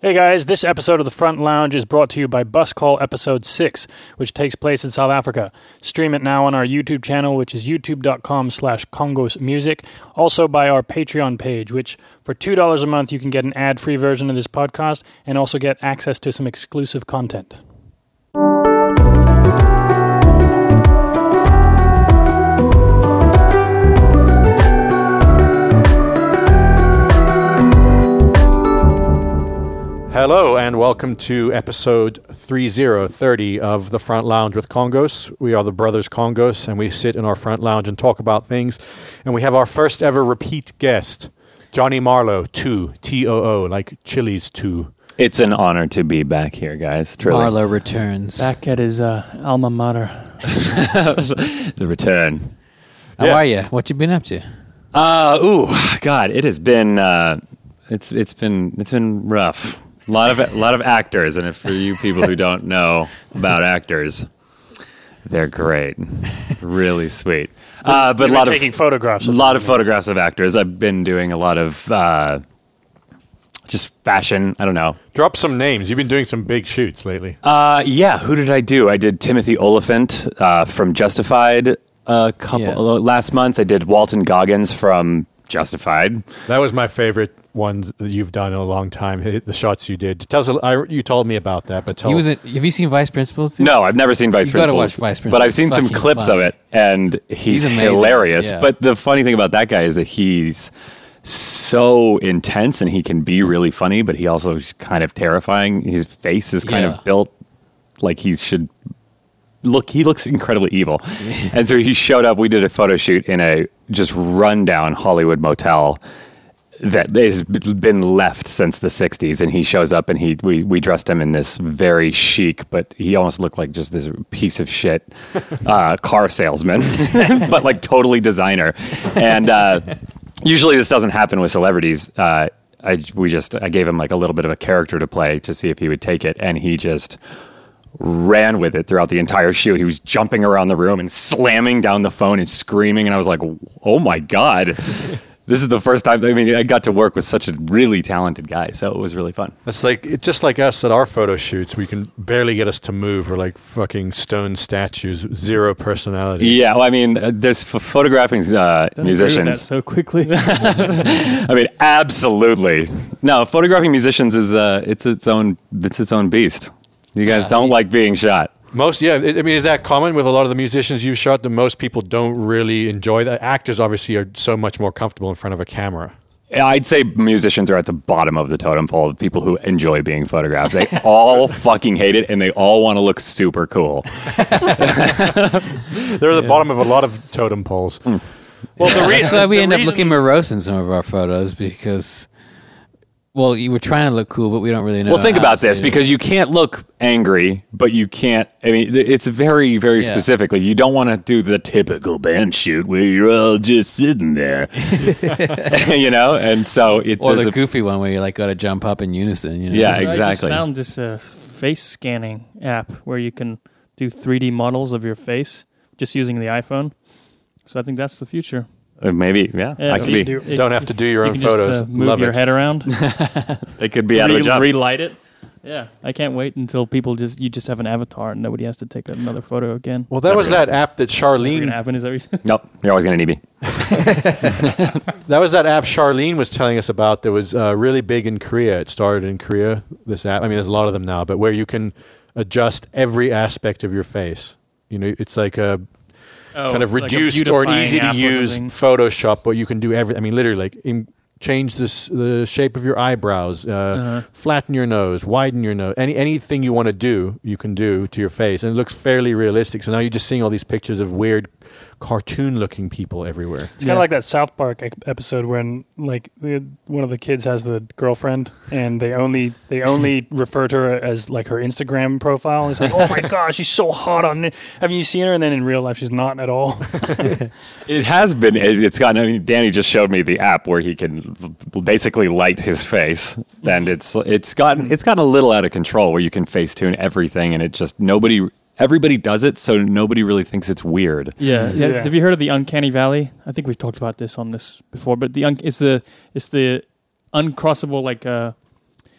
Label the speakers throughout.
Speaker 1: Hey guys, this episode of The Front Lounge is brought to you by Bus Call Episode 6, which takes place in South Africa. Stream it now on our YouTube channel, which is youtube.com slash Kongos Music. Also by our Patreon page, which for $2 a month you can get an ad-free version of this podcast and also get access to some exclusive content.
Speaker 2: Hello and welcome to episode 3030 of the Front Lounge with Kongos. We are the brothers Kongos and we sit in our front lounge and talk about things. And we have our first ever repeat guest, Jonny Marlow, 2, T O O, like Chili's 2.
Speaker 3: It's an honor to be back here, guys. Truly.
Speaker 4: Marlowe returns.
Speaker 1: Back at his uh, alma mater.
Speaker 3: the return.
Speaker 4: How
Speaker 2: Yeah.
Speaker 4: are you? What you been up to?
Speaker 3: Uh ooh, God, it has been uh it's it's been it's been rough. A lot of a lot of actors, and if for you people who don't know about actors, they're great, really sweet. Uh, but a lot
Speaker 1: been
Speaker 3: of
Speaker 1: taking photographs.
Speaker 3: a lot of photographs of actors. I've been doing a lot of uh, just fashion. I don't know.
Speaker 2: Drop some names. You've been doing some big shoots lately.
Speaker 3: Uh, yeah, who did I do? I did Timothy Olyphant uh, from Justified a couple
Speaker 4: Yeah.
Speaker 3: uh, last month. I did Walton Goggins from Justified.
Speaker 2: That was my favorite ones that you've done in a long time, the the shots you did. Tell us, a- I, you told me about that, but tell
Speaker 4: He was. In, have you seen Vice Principals? too?
Speaker 3: No, I've never seen Vice
Speaker 4: You gotta
Speaker 3: Principals,
Speaker 4: watch Vice
Speaker 3: but I've seen some clips
Speaker 4: funny.
Speaker 3: of it, and he's,
Speaker 4: He's
Speaker 3: hilarious.
Speaker 4: yeah.
Speaker 3: But the funny thing about that guy is that he's so intense, and he can be really funny, but he also is kind of terrifying. His face is kind
Speaker 4: Yeah.
Speaker 3: of built like he should look. He looks incredibly evil, and so he showed up. We did a photo shoot in a just rundown Hollywood motel that has been left since the 60s and he shows up and he we, we dressed him in this very chic but he almost looked like just this piece of shit uh, car salesman but like totally designer and uh, usually this doesn't happen with celebrities uh, I, we just I gave him like a little bit of a character to play to see if he would take it and he just ran with it throughout the entire shoot. He was jumping around the room and slamming down the phone and screaming. And I was like, oh my God. This is the first time. I mean, I got to work with such a really talented guy, so it was really fun.
Speaker 2: It's like it's just like us at our photo shoots. We can barely get us to move. We're like fucking stone statues, zero personality.
Speaker 3: Yeah, well, I mean, uh, there's f- photographing uh,
Speaker 1: Don't agree with that
Speaker 3: musicians.
Speaker 1: so quickly.
Speaker 3: I mean, absolutely. No, photographing musicians is uh, it's its own it's its own beast. You guys don't like being shot.
Speaker 2: Most, yeah. I I mean, is that common with a lot of the musicians you've shot? That most people don't really enjoy that. Actors obviously are so much more comfortable in front of a camera.
Speaker 3: I'd say musicians are at the bottom of the totem pole of people who enjoy being photographed. They all fucking hate it and they all want to look super cool.
Speaker 2: They're at the bottom of a lot of totem poles.
Speaker 3: Hmm.
Speaker 1: well, the re-
Speaker 4: That's why we
Speaker 1: the
Speaker 4: end up looking morose in some of our photos because, well, you were trying to look cool, but we don't really know.
Speaker 3: Well, think about this because you can't look angry, but you can't. I mean, th- it's very, very
Speaker 4: Yeah.
Speaker 3: specifically. You don't want to do the typical band shoot where you're all just sitting there, you know. And so it
Speaker 4: or
Speaker 3: there's
Speaker 4: the
Speaker 3: a-
Speaker 4: goofy one where you like got to jump up in unison. You know?
Speaker 3: Yeah,
Speaker 1: So I just
Speaker 3: exactly.
Speaker 1: found this uh, face scanning app where you can do 3D models of your face just using the iPhone. So I think that's the future.
Speaker 3: Uh, maybe, yeah,
Speaker 1: Yeah,
Speaker 3: I could be.
Speaker 1: do- it-
Speaker 2: Don't have to do your
Speaker 1: you
Speaker 2: own
Speaker 1: can
Speaker 2: photos.
Speaker 1: Just, uh, move
Speaker 2: Love
Speaker 1: your
Speaker 2: it.
Speaker 1: head around,
Speaker 3: It could be out of a job.
Speaker 1: relight it. Yeah, I can't wait until people just you just have an avatar and nobody has to take another photo again.
Speaker 2: Well, that was that app that Charlene.
Speaker 1: happen is everything.
Speaker 3: nope, you're always going to need me.
Speaker 2: That was that app Charlene was telling us about. That was uh, really big in Korea. It started in Korea. This app. I mean, there's a lot of them now, but where you can adjust every aspect of your face. You know, it's like a kind of
Speaker 1: Oh, like
Speaker 2: reduced or an easy to use. Photoshop, but you can do every. I mean, literally, like in, change this the shape of your eyebrows, uh,
Speaker 1: Uh-huh.
Speaker 2: flatten your nose, widen your nose. Any anything you want to do, you can do to your face, and it looks fairly realistic. So now you're just seeing all these pictures of weird, cartoon-looking people everywhere.
Speaker 5: It's kind of like that South Park ec- episode when like the, one of the kids has the girlfriend and they only they only refer to her as like her Instagram profile. It's like, oh my gosh, she's so hot on it. Have you seen her? And then in real life, she's not at all.
Speaker 3: It has been. It, it's gotten. I mean, Danny just showed me the app where he can basically light his face, and mm-hmm. it's it's gotten it's gotten a little out of control where you can Facetune everything, and it just nobody. Everybody does it, so nobody really thinks it's weird.
Speaker 1: Yeah. yeah.
Speaker 5: Yeah.
Speaker 1: Have you heard of the uncanny valley? I think we've talked about this on this before, but the un- it's the it's the uncrossable like uh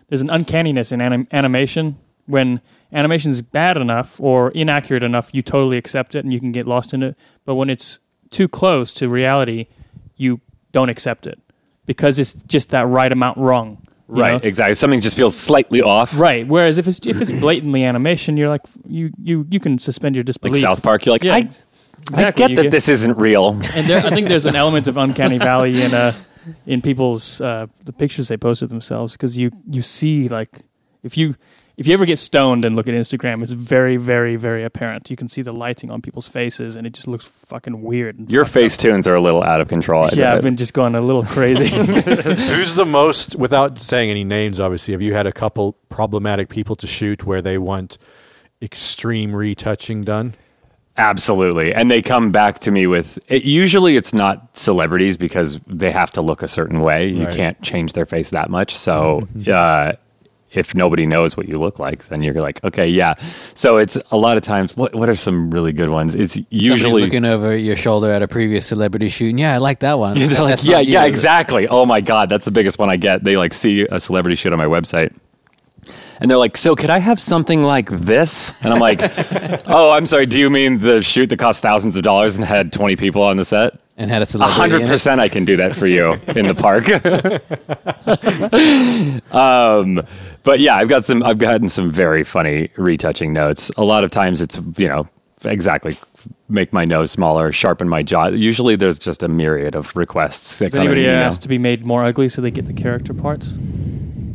Speaker 5: there's an uncanniness in anim- animation when animation is bad enough or inaccurate enough, you totally accept it and you can get lost in it. But when it's too close to reality, you don't accept it because it's just that right amount wrong.
Speaker 3: Right,
Speaker 5: know?
Speaker 3: exactly. Something just feels slightly off.
Speaker 5: Right. Whereas if it's if it's blatantly animation, you're like you you you can suspend your
Speaker 3: Like
Speaker 5: disbelief.
Speaker 3: South Park, you're like,
Speaker 5: Yeah,
Speaker 3: I,
Speaker 5: ex-
Speaker 3: I get
Speaker 5: You
Speaker 3: that this isn't real.
Speaker 5: and there, I think there's an element of uncanny valley in uh in people's uh, the pictures they post of themselves because you you see like if you if you ever get stoned and look at Instagram, it's very very very apparent. You can see the lighting on people's faces, and it just looks fucking weird. and
Speaker 3: Your
Speaker 5: fucked
Speaker 3: face
Speaker 5: up.
Speaker 3: tunes are a little out of control. I
Speaker 5: Yeah, I've
Speaker 3: admit.
Speaker 5: been just going a little crazy.
Speaker 2: Who's the most, without saying any names, obviously, have you had a couple problematic people to shoot where they want extreme retouching done?
Speaker 3: Absolutely. And they come back to me with it, usually it's not celebrities because they have to look a certain way. You
Speaker 2: Right.
Speaker 3: can't change their face that much. So uh, if nobody knows what you look like, then you're like, okay, yeah. So it's a lot of times. What what are some really good ones? It's
Speaker 4: Somebody's
Speaker 3: usually
Speaker 4: looking over your shoulder at a previous celebrity shoot, and yeah, I like that one.
Speaker 3: like, yeah,
Speaker 4: you.
Speaker 3: yeah, exactly. Oh my god, that's the biggest one I get. They like see a celebrity shoot on my website. And they're like, "So, could I have something like this?" And I'm like, "Oh, I'm sorry. Do you mean the shoot that cost thousands of dollars and had 20 people on the set?"
Speaker 4: And had a
Speaker 3: A
Speaker 4: celebrity.
Speaker 3: hundred percent, I can do that for you in the park. um, but yeah, I've got some. I've gotten some very funny retouching notes. A lot of times, it's you know exactly make my nose smaller, sharpen my jaw. Usually, there's just a myriad of requests. That
Speaker 5: Has
Speaker 3: come in,
Speaker 5: anybody
Speaker 3: you know.
Speaker 5: asked to be made more ugly so they get the character parts?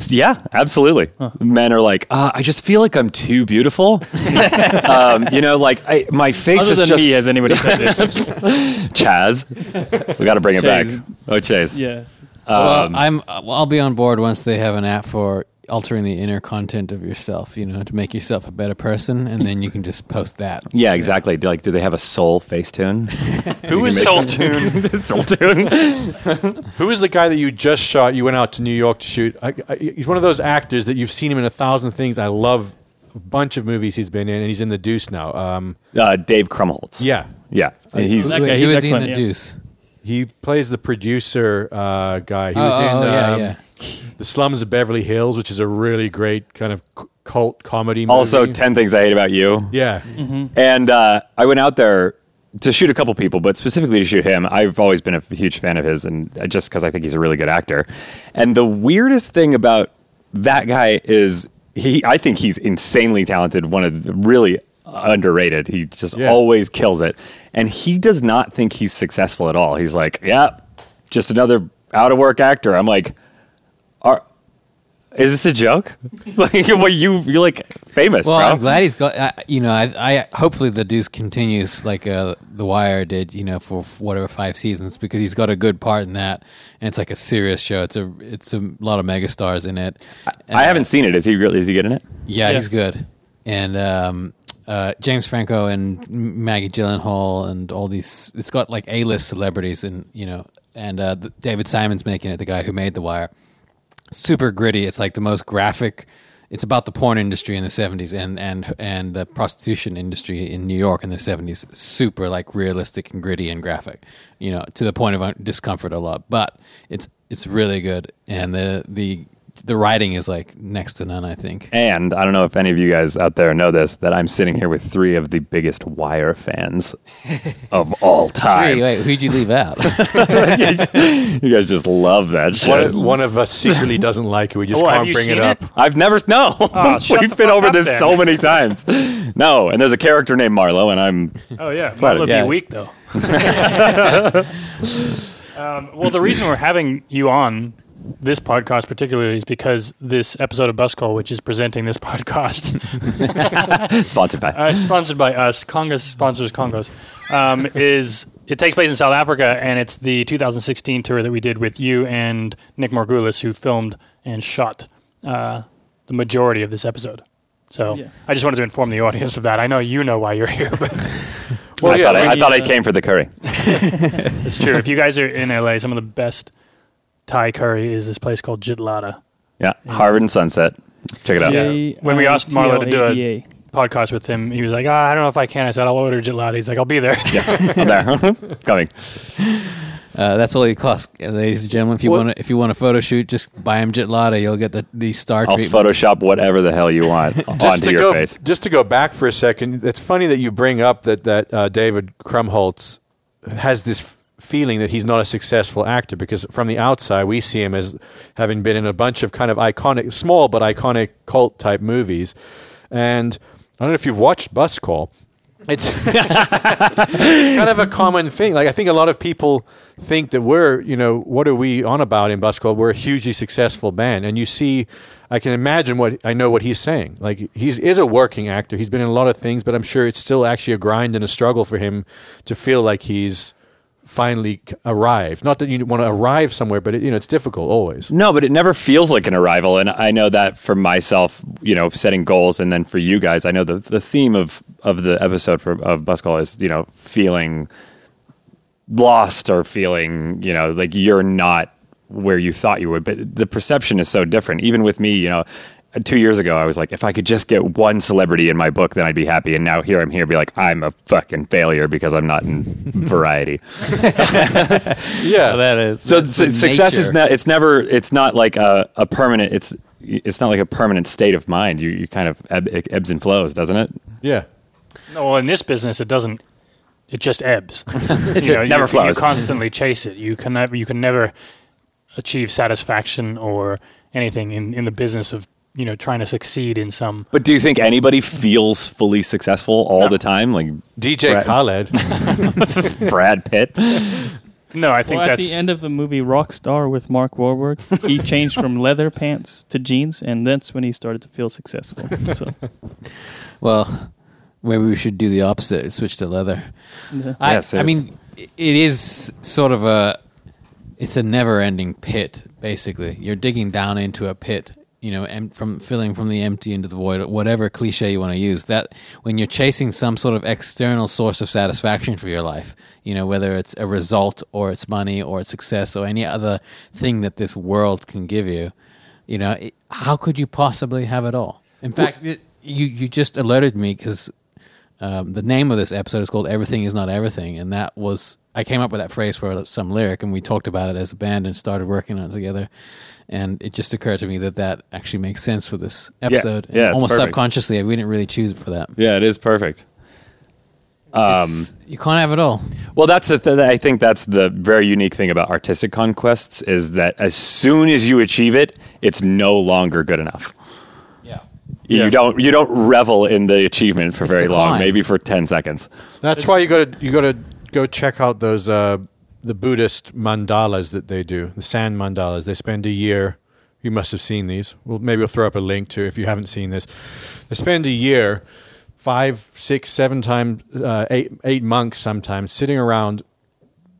Speaker 3: Yeah, absolutely. Men are like, uh, I just feel like I'm too beautiful. um, you know, like I, my face
Speaker 5: Other
Speaker 3: is
Speaker 5: than
Speaker 3: just
Speaker 5: me, has anybody said this?
Speaker 3: Chaz. We got to bring it back. Oh, Chase.
Speaker 5: yes.
Speaker 4: Well,
Speaker 3: Um,
Speaker 4: I'm. Well, I'll be on board once they have an app for altering the inner content of yourself. You know, to make yourself a better person, and then you can just post that.
Speaker 3: Yeah, exactly. Do, like, do they have a soul face tune?
Speaker 2: Who is
Speaker 3: Soul
Speaker 2: Tune?
Speaker 3: soul tune.
Speaker 2: Who is the guy that you just shot? You went out to New York to shoot. I, I, he's one of those actors that you've seen him in a thousand things. I love a bunch of movies he's been in, and he's in The Deuce now. Um,
Speaker 3: Uh, Dave Krumholtz.
Speaker 2: yeah,
Speaker 3: Yeah. He's
Speaker 5: That
Speaker 4: Wait,
Speaker 5: guy, he's
Speaker 4: is he in the
Speaker 5: yeah.
Speaker 4: Deuce?
Speaker 2: he plays the producer uh, guy. He
Speaker 4: Oh,
Speaker 2: was in
Speaker 4: oh, yeah,
Speaker 2: um,
Speaker 4: yeah.
Speaker 2: The Slums of Beverly Hills, which is a really great kind of cult comedy. Movie.
Speaker 3: also 10 Things I Hate About You.
Speaker 2: yeah,
Speaker 3: And uh, I went out there to shoot a couple people, but specifically to shoot him. I've always been a huge fan of his, and uh, just because I think he's a really good actor. And the weirdest thing about that guy is he. I think he's insanely talented. One of the really underrated. He just
Speaker 2: Yeah.
Speaker 3: always kills it, and he does not think he's successful at all. He's like, yeah, just another out of work actor. I'm like, are. Is this a joke? like, well, you you're like famous,
Speaker 4: Well,
Speaker 3: bro.
Speaker 4: I'm glad he's got. Uh, you know, I, I hopefully the Deuce continues like uh, the Wire did. You know, for whatever five seasons because he's got a good part in that, and it's like a serious show. It's a it's a lot of megastars in it.
Speaker 3: I
Speaker 4: Uh,
Speaker 3: haven't seen it. Is he really? Is he good in it?
Speaker 4: Yeah,
Speaker 5: Yeah.
Speaker 4: he's good. And um, uh, James Franco and Maggie Gyllenhaal and all these. It's got like A list celebrities and you know, and uh, David Simon's making it. The guy who made The Wire. Super gritty. It's like the most graphic. It's about the porn industry in the seventies and and and the prostitution industry in New York in the seventies. Super like realistic and gritty and graphic. You know, to the point of discomfort a lot. But it's it's really good, and the the the writing is like next to none. I think.
Speaker 3: And I don't know if any of you guys out there know this, that I'm sitting here with three of the biggest Wire fans of all time.
Speaker 4: Wait, wait, who'd you leave out?
Speaker 3: You guys just love that shit.
Speaker 2: one, one of us secretly doesn't like it. We just
Speaker 5: Oh,
Speaker 2: can't bring it up.
Speaker 5: it?
Speaker 3: I've never no.
Speaker 5: Oh,
Speaker 3: We've been over this
Speaker 5: then.
Speaker 3: so many times. No, and there's a character named Marlo, and I'm
Speaker 5: Oh yeah,
Speaker 3: Proud
Speaker 5: mine
Speaker 3: of
Speaker 5: would
Speaker 4: you.
Speaker 5: be weak though. um, well, the reason we're having you on this podcast particularly is because this episode of Bus Call, which is presenting this podcast,
Speaker 3: sponsored by.
Speaker 5: uh, sponsored by us, Kongos sponsors Kongos, um, is it takes place in South Africa, and it's the 2016 tour that we did with you and Nick Margulis, who filmed and shot uh, the majority of this episode. So I just wanted to inform the audience of that. I know you know why you're here, but
Speaker 3: I,
Speaker 2: yeah,
Speaker 3: thought, I, I
Speaker 5: you,
Speaker 3: thought I came for the curry.
Speaker 5: It's true. if you guys are in LA, some of the best Thai curry is this place called Jitlada.
Speaker 3: Yeah, Harvard and Sunset. Check it out.
Speaker 5: Yeah. When we asked Marlow to do a podcast with him, he was like, ah, I don't know if I can. I said, I'll order Jitlada. He's like, I'll be there.
Speaker 3: I'm there. Coming.
Speaker 4: Uh, that's all it costs, ladies and gentlemen. If you
Speaker 2: What-
Speaker 4: want to, if you want a photo shoot, just buy him Jitlada. You'll get the, the star
Speaker 3: I'll
Speaker 4: treatment.
Speaker 3: Photoshop whatever the hell you want
Speaker 2: just
Speaker 3: onto
Speaker 2: to
Speaker 3: your
Speaker 2: go
Speaker 3: face.
Speaker 2: just to go back for a second, it's funny that you bring up that that uh, David Krumholtz has this f- feeling that he's not a successful actor because from the outside we see him as having been in a bunch of kind of iconic, small but iconic cult type movies, and I don't know if you've watched Bus Call. It's, kind of a common thing. Like I think a lot of people think that we're, you know, what are we on about in Bus Call? We're a hugely successful band, and you see, I can imagine what I know what he's saying. Like he's is a working actor. He's been in a lot of things, but I'm sure it's still actually a grind and a struggle for him to feel like he's finally arrive. Not that you want to arrive somewhere, but it, you know, it's difficult always.
Speaker 3: No, but it never feels like an arrival, and I know that for myself, you know, setting goals, and then for you guys, I know the the theme of of the episode for of Bus Call is you know feeling lost or feeling you know like you're not where you thought you would, but the perception is so different. Even with me, you know. Two years ago, I was like, if I could just get one celebrity in my book, then I'd be happy. And now here I'm here, be like, I'm a fucking failure because I'm not in Variety.
Speaker 2: Yeah,
Speaker 4: that is
Speaker 3: So
Speaker 4: that's
Speaker 3: su-
Speaker 4: the
Speaker 3: success is
Speaker 4: nature.
Speaker 3: not. It's never. It's not like a, a permanent. It's it's not like a permanent state of mind. You you kind of ebb, it ebbs and flows, doesn't it?
Speaker 2: yeah.
Speaker 1: No, well, in this business, it doesn't. It just ebbs.
Speaker 3: It
Speaker 1: you know,
Speaker 3: never
Speaker 1: you,
Speaker 3: flows.
Speaker 1: You constantly chase it. You can never, you can never achieve satisfaction or anything in, in the business of you know trying to succeed in some.
Speaker 3: But do you think anybody feels fully successful all the time, like
Speaker 2: DJ
Speaker 3: Brad-
Speaker 2: Khaled.
Speaker 3: Brad Pitt?
Speaker 1: No, I think
Speaker 6: well, at the end of the movie Rockstar with Mark Wahlberg, he changed from leather pants to jeans, and that's when he started to feel successful. So,
Speaker 4: Well, maybe we should do the opposite. Switch to leather.
Speaker 6: yeah.
Speaker 4: I,
Speaker 3: Yes,
Speaker 4: I mean, it is sort of a. It's a never-ending pit. Basically, you're digging down into a pit. You know, and from filling from the empty into the void, whatever cliche you want to use. That when you're chasing some sort of external source of satisfaction for your life, you know, whether it's a result or it's money or it's success or any other thing that this world can give you, you know, it, how could you possibly have it all? In fact, it, you you just alerted me because um, the name of this episode is called "Everything Is Not Everything," and that was I came up with that phrase for some lyric, and we talked about it as a band and started working on it together. And it just occurred to me that that actually makes sense for this episode. And
Speaker 3: yeah,
Speaker 4: almost
Speaker 3: perfect.
Speaker 4: subconsciously, we didn't really choose it for that.
Speaker 3: Yeah, it is perfect.
Speaker 4: It's- um, you can't have it all.
Speaker 3: Well, that's the th- I think that's the very unique thing about artistic conquests is that as soon as you achieve it, it's no longer good enough.
Speaker 4: Yeah.
Speaker 3: You
Speaker 2: Yeah.
Speaker 3: don't you don't revel in the achievement for
Speaker 4: It's
Speaker 3: very long, maybe for ten seconds.
Speaker 2: That's why you got to you got to go check out those uh, the Buddhist mandalas that they do, the sand mandalas. They spend a year. You must have seen these. Well, maybe we'll throw up a link to if you haven't seen this. They spend a year, five, six, seven times, uh, eight, eight months sometimes, sitting around,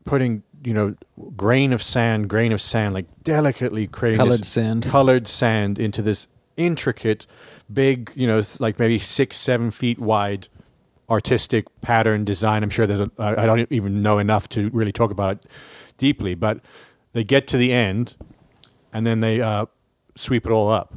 Speaker 2: putting you know grain of sand, grain of sand, like delicately creating
Speaker 4: Colored sand.
Speaker 2: colored sand into this intricate, big, you know, like maybe six, seven feet wide artistic pattern design. I'm sure there's a, I don't even know enough to really talk about it deeply, but they get to the end and then they uh, sweep it all up.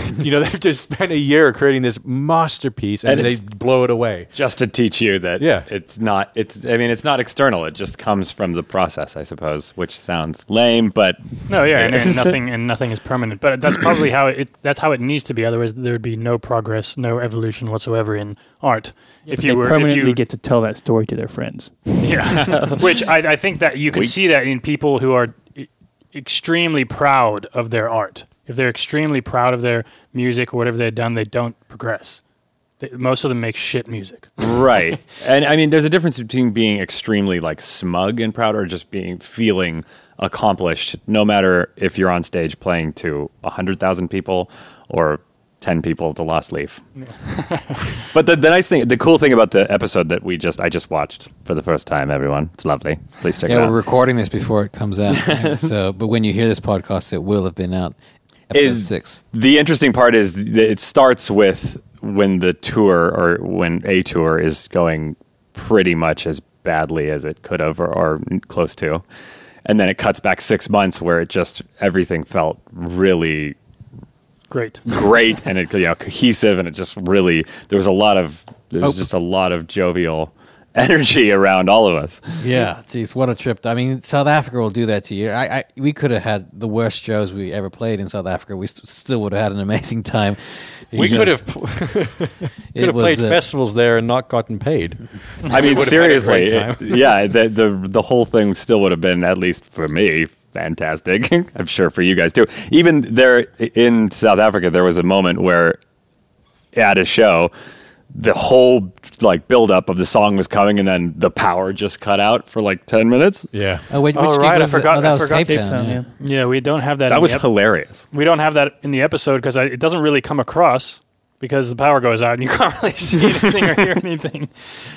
Speaker 2: you know, they've just spent a year creating this masterpiece and,
Speaker 3: And
Speaker 2: they blow it away.
Speaker 3: Just to teach you that
Speaker 2: Yeah.
Speaker 3: it's not it's I mean it's not external, it just comes from the process, I suppose, which sounds lame, but
Speaker 1: No, yeah, and, and nothing and nothing is permanent. But that's probably how it. That's how it needs to be. Otherwise, there would be no progress, no evolution whatsoever in art. if you
Speaker 6: they
Speaker 1: were, if
Speaker 6: permanently
Speaker 1: you,
Speaker 6: get to tell that story to their friends.
Speaker 1: yeah, which I, I think that you can
Speaker 3: We-
Speaker 1: see that in people who are extremely proud of their art. If they're extremely proud of their music or whatever they've done, they don't progress. They, most of them make shit music.
Speaker 3: right and i mean there's a difference between being extremely like smug and proud or just being feeling accomplished no matter if you're on stage playing to 100000 people or 10 people at the lost leaf but the, the nice thing the cool thing about the episode that we just i just watched for the first time everyone it's lovely please check
Speaker 4: Yeah,
Speaker 3: it
Speaker 4: we're recording this before it comes out. so, but when you hear this podcast, it will have been out. Episode
Speaker 3: Is-
Speaker 4: six.
Speaker 3: The interesting part is that it starts with when the tour or when a tour is going pretty much as badly as it could have or, or close to. And then it cuts back six months where it just everything felt really
Speaker 1: Great.
Speaker 3: great and it you know cohesive and it just really there was a lot of there was
Speaker 2: Oh.
Speaker 3: just a lot of jovial energy around all of us.
Speaker 4: Yeah, geez, what a trip! I mean, South Africa will do that to you. I, I we could have had the worst shows we ever played in South Africa. We st- still would have had an amazing time.
Speaker 2: We could have could
Speaker 4: it
Speaker 2: have
Speaker 4: was,
Speaker 2: played
Speaker 4: uh,
Speaker 2: festivals there and not gotten paid.
Speaker 3: I mean,
Speaker 2: would have had a
Speaker 3: seriously, it- yeah, the, the the whole thing still would have been at least for me fantastic. I'm sure for you guys too. Even there in South Africa, there was a moment where at a show, the whole like build up of the song was coming, and then the power just cut out for like ten minutes.
Speaker 2: Yeah.
Speaker 4: Oh, wait, which
Speaker 5: Oh, right, I
Speaker 4: was it?
Speaker 5: forgot-
Speaker 4: Oh, that
Speaker 5: I
Speaker 4: was
Speaker 5: forgot
Speaker 4: Cape
Speaker 6: Cape
Speaker 4: Town.
Speaker 6: Town,
Speaker 4: yeah.
Speaker 6: yeah.
Speaker 5: Yeah, we don't have that.
Speaker 3: That
Speaker 5: in
Speaker 3: was
Speaker 5: ep-
Speaker 3: hilarious.
Speaker 5: we don't have that in the episode because it doesn't really come across because the power goes out and you can't really see anything or hear anything.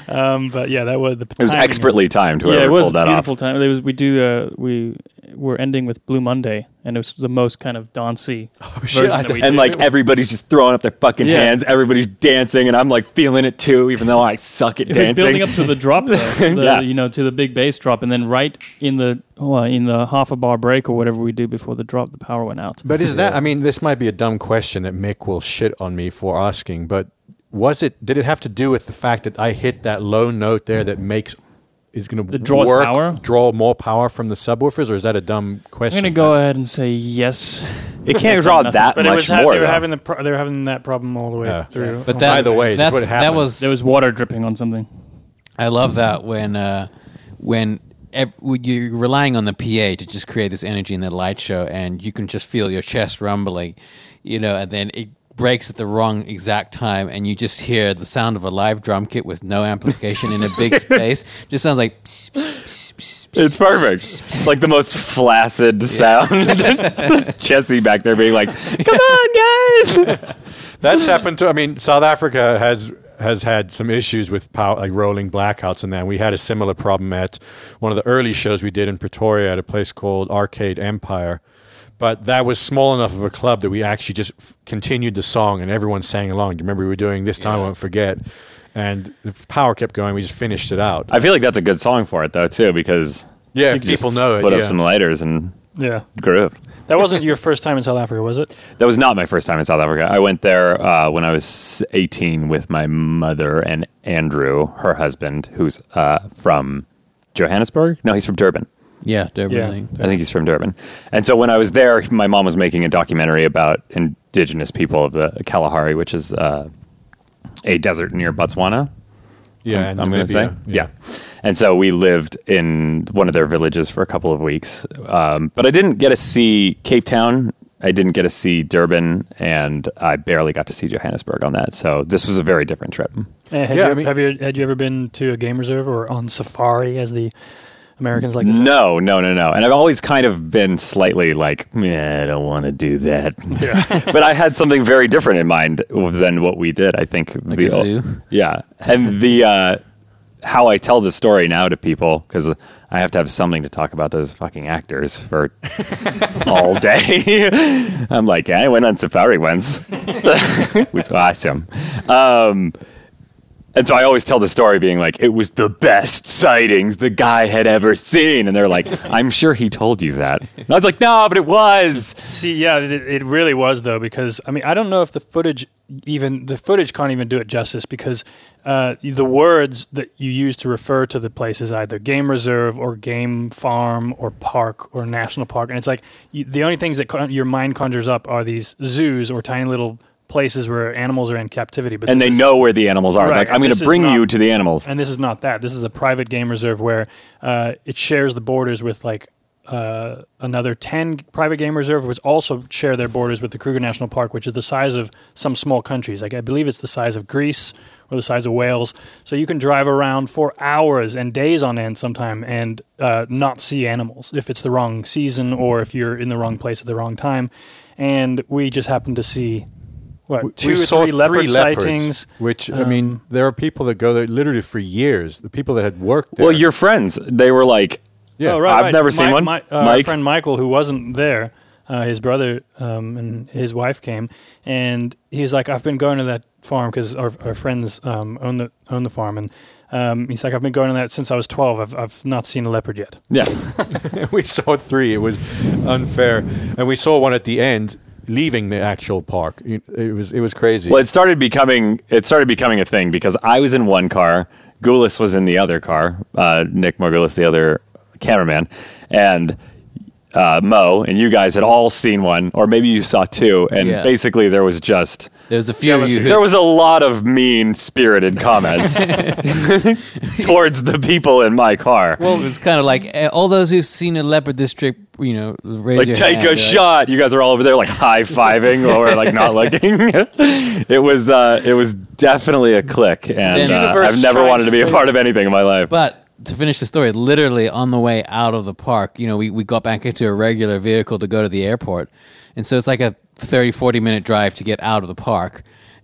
Speaker 5: Um, but yeah, that was the.
Speaker 3: It was expertly timed. Whoever
Speaker 6: yeah, it was
Speaker 3: pulled that
Speaker 6: beautiful
Speaker 3: off.
Speaker 6: time. It was we do uh, we were ending with Blue Monday, and it was the most kind of dancey oh, version
Speaker 2: I
Speaker 6: that we
Speaker 3: And
Speaker 6: did.
Speaker 3: like everybody's just throwing up their fucking
Speaker 6: Yeah.
Speaker 3: hands. Everybody's dancing, and I'm like feeling it too, even though I suck at
Speaker 6: It was
Speaker 3: dancing.
Speaker 6: building up to the drop, though, the,
Speaker 3: Yeah.
Speaker 6: you know, to the big bass drop, and then right in the oh, in the half a bar break or whatever we do before the drop, the power went out.
Speaker 2: But is that? I mean, this might be a dumb question that Mick will shit on me for asking, but was it? Did it have to do with the fact that I hit that low note there that makes is going to
Speaker 6: That draws
Speaker 2: work,
Speaker 6: power?
Speaker 2: draw more power from the subwoofers, or is that a dumb question?
Speaker 6: I'm gonna go ahead and say yes.
Speaker 3: it can't draw
Speaker 6: done
Speaker 3: that
Speaker 5: But it was
Speaker 3: much
Speaker 5: ha-
Speaker 3: more.
Speaker 5: they were
Speaker 3: though.
Speaker 5: having the pro- they were having that problem all the way
Speaker 2: Yeah.
Speaker 5: through.
Speaker 4: But that,
Speaker 2: the way, that's
Speaker 4: that's,
Speaker 2: what
Speaker 4: that was
Speaker 6: There was water dripping on something.
Speaker 4: I love that when uh, when ev- when you're relying on the PA to just create this energy in the light show, and you can just feel your chest rumbling, you know, and then it breaks at the wrong exact time, and you just hear the sound of a live drum kit with no amplification in a big space. Just sounds like. pss, pss, pss, pss, pss.
Speaker 3: It's perfect. It's like the most flaccid sound. Jesse back there being like, "Come on, guys!"
Speaker 2: That's happened to. I mean, South Africa has has had some issues with power, like rolling blackouts and that. We had a similar problem at one of the early shows we did in Pretoria at a place called Arcade Empire. But that was small enough of a club that we actually just f- continued the song and everyone sang along. Do you remember we were doing this time? I won't forget. And the power kept going. We just finished it out.
Speaker 3: I feel like that's a good song for it though too, because
Speaker 2: yeah,
Speaker 3: you
Speaker 2: if
Speaker 3: can just
Speaker 2: people know it.
Speaker 3: put
Speaker 2: yeah.
Speaker 3: up some lighters and
Speaker 5: Yeah,
Speaker 3: groove.
Speaker 5: that wasn't your first time in South Africa, was it?
Speaker 3: That was not my first time in South Africa. I went there uh, when I was 18 with my mother and Andrew, her husband, who's uh, from Johannesburg. No, he's from Durban.
Speaker 4: Yeah, Durban.
Speaker 5: Yeah.
Speaker 4: I think.
Speaker 3: I think he's from Durban. And so when I was there, my mom was making a documentary about indigenous people of the Kalahari, which is uh, a desert near Botswana.
Speaker 2: yeah,
Speaker 3: I'm, I'm going to say.
Speaker 2: Namibia.
Speaker 3: Yeah. And so we lived in one of their villages for a couple of weeks. Um, but I didn't get to see Cape Town. I didn't get to see Durban, and I barely got to see Johannesburg on that. So this was a very different trip.
Speaker 5: Eh, had
Speaker 2: Yeah,
Speaker 5: you,
Speaker 2: I mean-
Speaker 5: have you had you ever been to a game reserve or on safari, as the Americans like to say?
Speaker 3: No, no, no, no. And I've always kind of been slightly like, "Meh, I don't want to do that. but I had something very different in mind than what we did. I think
Speaker 4: Like
Speaker 3: the
Speaker 4: a zoo?
Speaker 3: Yeah, and the uh, how I tell the story now to people because I have to have something to talk about those fucking actors for all day. I'm like, I went on safari once. it was awesome. Um, and so I always tell the story being like, it was the best sightings the guy had ever seen. And they're like, I'm sure he told you that. And I was like, no, but it was.
Speaker 5: See, yeah, it, it really was though because I mean I don't know if the footage even the footage can't even do it justice because uh, the words that you use to refer to the place is either game reserve or game farm or park or national park, and it's like you, the only things that con- your mind conjures up are these zoos or tiny little places where animals are in captivity. But
Speaker 3: And they
Speaker 5: is-
Speaker 3: know where the animals are.
Speaker 5: Right,
Speaker 3: Like, I'm going to bring
Speaker 5: not-
Speaker 3: you to the animals.
Speaker 5: And this is not that. This is a private game reserve where uh, it shares the borders with like uh, another 10 private game reserve, which also share their borders with the Kruger National Park, which is the size of some small countries. Like I believe it's the size of Greece or the size of Wales. So you can drive around for hours and days on end sometime and uh, not see animals if it's the wrong season or if you're in the wrong place at the wrong time. And we just happened to see what
Speaker 2: We-
Speaker 5: two
Speaker 2: we
Speaker 5: or
Speaker 2: saw
Speaker 5: three leopard
Speaker 2: leopards,
Speaker 5: sightings.
Speaker 2: Which I mean,
Speaker 5: Um,
Speaker 2: there are people that go there literally for years. The people that had worked there.
Speaker 3: Well, your friends, they were like,
Speaker 2: yeah.
Speaker 5: Oh, right,
Speaker 3: I've
Speaker 5: right.
Speaker 3: never seen one.
Speaker 5: My, uh,
Speaker 3: Mike?
Speaker 5: friend Michael, who wasn't there, uh, his brother um, and his wife came, and he's like, "I've been going to that farm because our, our friends um, own the own the farm, and um, he's like, I've been going to that since I was twelve. I've I've not seen a leopard yet.
Speaker 3: yeah.
Speaker 2: we saw three. It was unfair, and we saw one at the end leaving the actual park. It it was it was crazy.
Speaker 3: Well, it started becoming it started becoming a thing because I was in one car, Goulis was in the other car, uh, Nick Margulis, the other cameraman, and uh, Mo, and you guys had all seen one, or maybe you saw two, and
Speaker 4: Yeah.
Speaker 3: basically there was just
Speaker 4: There's a few of you who
Speaker 3: there was a lot of mean spirited comments towards the people in my car.
Speaker 4: Well, it's kind of like uh, all those who've seen a leopard district, you know, raise
Speaker 3: like
Speaker 4: your
Speaker 3: take
Speaker 4: hand,
Speaker 3: a
Speaker 4: like-
Speaker 3: shot. You guys are all over there like high fiving or like not looking. it was uh, it was definitely a click, and uh, I've never wanted to be a part of anything in my life.
Speaker 4: But to finish the story, literally on the way out of the park, you know, we, we got back into a regular vehicle to go to the airport. And so it's like a 30, 40 minute drive to get out of the park.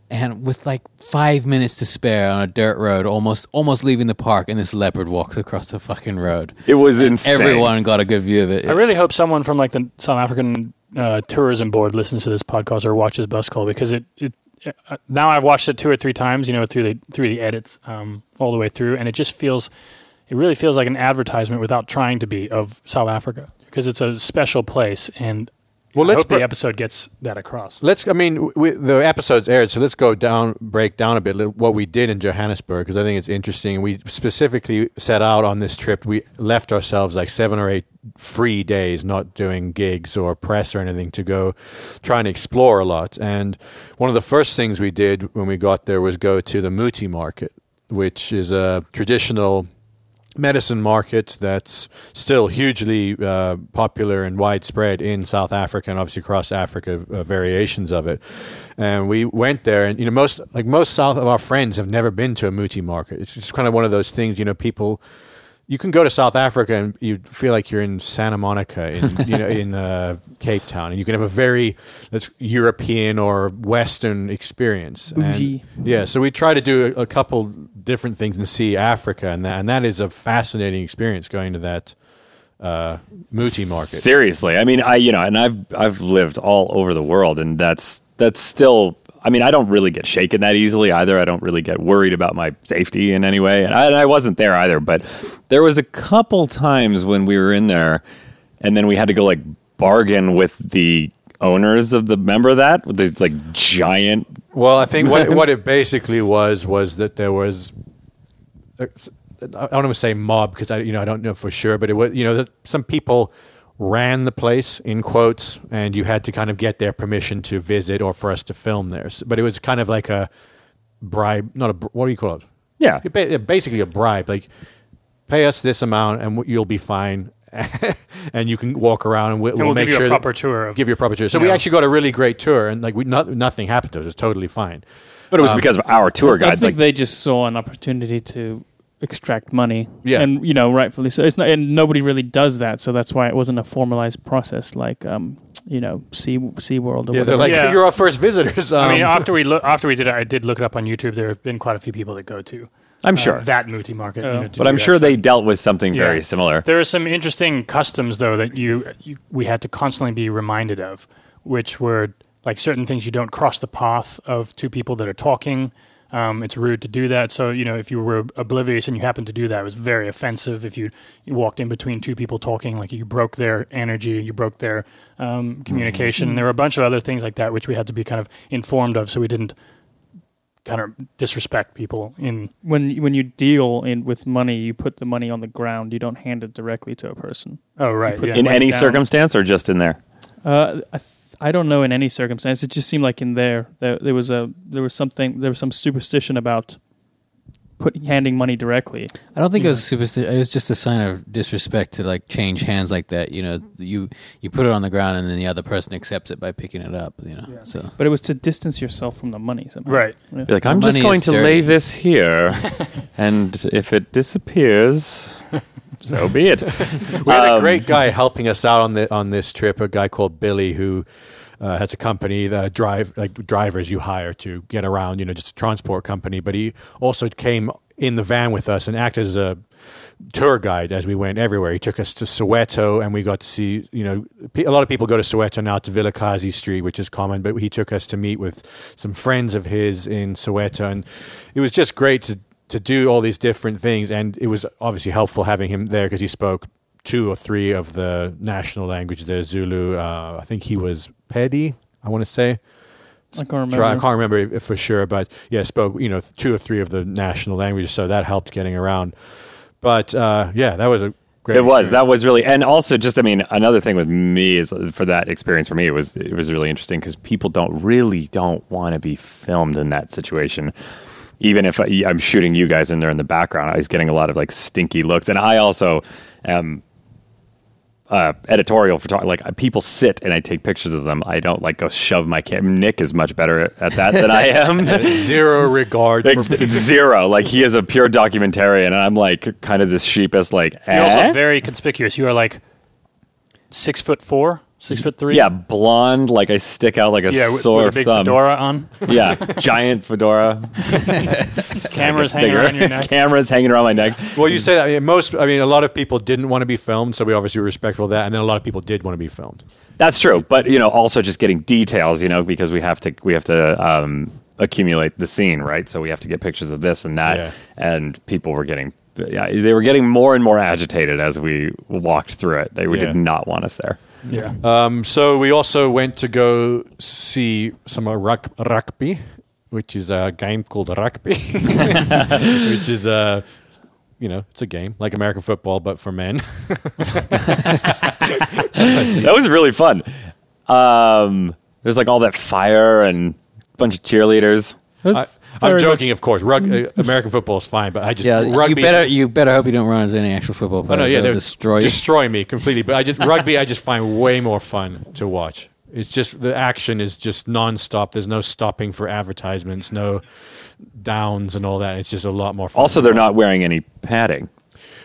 Speaker 4: And with like five minutes to spare on a dirt road, almost almost leaving the park, and this leopard walks across the fucking road.
Speaker 3: it was insane.
Speaker 4: Everyone got a good view of it.
Speaker 5: I really hope someone from like the South African uh, tourism board listens to this podcast or watches Bus Call because it, it uh, now I've watched it two or three times, you know, through the through the edits um, all the way through, and it just feels it really feels like an advertisement without trying to be of South Africa because it's a special place, and
Speaker 2: Well,
Speaker 5: I
Speaker 2: let's br-
Speaker 5: the episode gets that across.
Speaker 2: Let's. I mean, w- w- the episode's aired, so let's go down, break down a bit what we did in Johannesburg because I think it's interesting. We specifically set out on this trip. We left ourselves like seven or eight free days, not doing gigs or press or anything, to go try and explore a lot. And one of the first things we did when we got there was go to the Muti market, which is a traditional medicine market that's still hugely uh, popular and widespread in South Africa and obviously across Africa, uh, variations of it. And we went there, and you know, most like most South of our friends have never been to a Muti market. It's just kind of one of those things, you know, people. You can go to South Africa and you feel like you're in Santa Monica, in you know, in uh, Cape Town, and you can have a very let's European or Western experience. And-
Speaker 6: Bougie.
Speaker 2: yeah, so we try to do a, a couple different things and see Africa, and that and that is a fascinating experience going to that uh, Muti market.
Speaker 3: Seriously, I mean, I you know, and I've I've lived all over the world, and that's that's still. I mean, I don't really get shaken that easily either. I don't really get worried about my safety in any way, and I, and I wasn't there either. But there was a couple times when we were in there, and then we had to go like bargain with the owners of the member of that with these like giant.
Speaker 2: Well, I think what it, what it basically was was that there was. uh, I don't want to say mob because I you know I don't know for sure, but it was you know that some people ran the place in quotes, and you had to kind of get their permission to visit or for us to film there. S- But it was kind of like a bribe, not a what do you call it?
Speaker 3: Yeah,
Speaker 2: basically a bribe. Like, pay us this amount and you'll be fine, and you can walk around and we'll,
Speaker 5: And
Speaker 2: we'll
Speaker 5: we'll
Speaker 2: make
Speaker 5: give you
Speaker 2: sure
Speaker 5: a
Speaker 2: that-
Speaker 5: proper tour of
Speaker 2: give you a proper tour. So
Speaker 5: you
Speaker 2: we
Speaker 5: know.
Speaker 2: actually got a really great tour, and like we not, nothing happened to us. It was totally fine.
Speaker 3: but it was um, because of our tour guide.
Speaker 6: I think
Speaker 3: Like,
Speaker 6: they just saw an opportunity to extract money.
Speaker 2: Yeah.
Speaker 6: and you know, rightfully so. It's not, and nobody really does that, so that's why it wasn't a formalized process like, um, you know, Sea SeaWorld or
Speaker 2: Yeah, they're
Speaker 6: whatever.
Speaker 2: like
Speaker 5: Yeah.
Speaker 2: you're our first visitors. Um,
Speaker 5: I mean, after we look, after we did it, I did look it up on YouTube. There have been quite a few people that go to.
Speaker 3: I'm
Speaker 5: uh,
Speaker 3: sure,
Speaker 5: that Muti market, you know,
Speaker 3: but I'm sure
Speaker 5: stuff.
Speaker 3: they dealt with something
Speaker 5: Yeah.
Speaker 3: very similar.
Speaker 5: There are some interesting customs, though, that you, you we had to constantly be reminded of, which were like certain things you don't cross the path of two people that are talking. Um, it's rude to do that. So you know, if you were oblivious and you happened to do that, it was very offensive. If you, you walked in between two people talking, like you broke their energy, you broke their um, communication. And there were a bunch of other things like that, which we had to be kind of informed of, so we didn't kind of disrespect people in
Speaker 6: when when you deal in with money, you put the money on the ground. You don't hand it directly to a person.
Speaker 5: oh right yeah.
Speaker 3: in any
Speaker 6: down.
Speaker 3: circumstance or just in there?
Speaker 6: Uh, I, th- I don't know in any circumstance. It just seemed like in there, there there was a there was something there was some superstition about putting handing money directly.
Speaker 4: I don't think it was superstition. It was just a sign of disrespect to like change hands like that. You know, you you put it on the ground and then the other person accepts it by picking it up. You know, so
Speaker 6: But it was to distance yourself from the money somehow.
Speaker 5: right.
Speaker 6: Yeah.
Speaker 3: Be like, I'm just
Speaker 4: money
Speaker 3: going
Speaker 4: is
Speaker 3: to
Speaker 4: dirty."
Speaker 3: lay this here, and if it disappears, so be it.
Speaker 2: we had a
Speaker 3: Um,
Speaker 2: great guy helping us out on the on this trip. A guy called Billy who. Uh, has a company that drive like drivers you hire to get around, you know, just a transport company. But he also came in the van with us and acted as a tour guide as we went everywhere. He took us to Soweto, and we got to see, you know, a lot of people go to Soweto now to Vilakazi Street, which is common. But he took us to meet with some friends of his in Soweto, and it was just great to to do all these different things. And it was obviously helpful having him there because he spoke two or three of the national languages there, Zulu. Uh, I think he was Pedi, I want to say.
Speaker 6: I can't remember.
Speaker 2: I can't remember for sure, but yeah, spoke you know two or three of the national languages, so that helped getting around. But uh, yeah, that was a great.
Speaker 3: It was. That was really, and also just, I mean, another thing with me is for that experience for me, it was it was really interesting because people don't really don't want to be filmed in that situation. Even if I, I'm shooting you guys in they're in the background, I was getting a lot of like stinky looks, and I also am uh, editorial photography. Like people sit and I take pictures of them. I don't like go shove my cam. Nick is much better at, at that than I am.
Speaker 2: zero regard
Speaker 3: Like,
Speaker 2: for
Speaker 3: it's zero. Like he is a pure documentarian, and I'm like kind of this sheepish, like
Speaker 5: You're also
Speaker 3: eh?
Speaker 5: very conspicuous. You are like six foot four, six foot three.
Speaker 3: Yeah, blonde, like I stick out like a
Speaker 5: yeah, with,
Speaker 3: sore
Speaker 5: with a big
Speaker 3: thumb.
Speaker 5: fedora on.
Speaker 3: Yeah, giant fedora.
Speaker 5: Cameras hanging around your neck.
Speaker 3: Cameras hanging around my neck.
Speaker 2: Well, you say that. I mean, most. I mean, a lot of people didn't want to be filmed, so we obviously were respectful of that. And then a lot of people did want to be filmed.
Speaker 3: That's true, but you know, also just getting details, you know, because we have to we have to um, accumulate the scene, right? So we have to get pictures of this and that,
Speaker 2: Yeah.
Speaker 3: and people were getting. Yeah, they were getting more and more agitated as we walked through it. They
Speaker 2: Yeah.
Speaker 3: did not want us there.
Speaker 5: Yeah.
Speaker 2: Um, so we also went to go see some uh, ruck, rugby, which is a game called rugby, which is a. You know, it's a game like American football, but for men.
Speaker 3: That was really fun. Um, there's like all that fire and a bunch of cheerleaders.
Speaker 2: I, I'm joking, of course. Rug, uh, American football is fine, but I just
Speaker 4: Yeah,
Speaker 2: rugby.
Speaker 4: you better you better hope you don't run into any actual football
Speaker 2: Oh,
Speaker 4: players.
Speaker 2: no, yeah,
Speaker 4: They'll
Speaker 2: they're
Speaker 4: destroy you.
Speaker 2: destroy me completely. But I just rugby, I just find way more fun to watch. It's just the action is just nonstop. There's no stopping for advertisements, no downs and all that. It's just a lot more fun.
Speaker 3: Also, they're
Speaker 2: watch.
Speaker 3: not wearing any padding.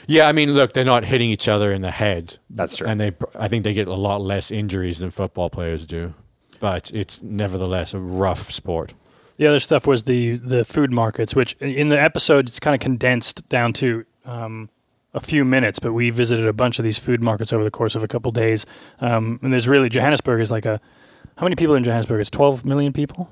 Speaker 2: Yeah, I mean, look, they're not hitting each other in the head.
Speaker 3: That's true.
Speaker 2: and they, I think they get a lot less injuries than football players do. But it's nevertheless a rough sport.
Speaker 5: The other stuff was the the food markets, which in the episode it's kind of condensed down to um, a few minutes. But we visited a bunch of these food markets over the course of a couple days, um, and there's really Johannesburg is like a how many people in Johannesburg? It's 12 million people.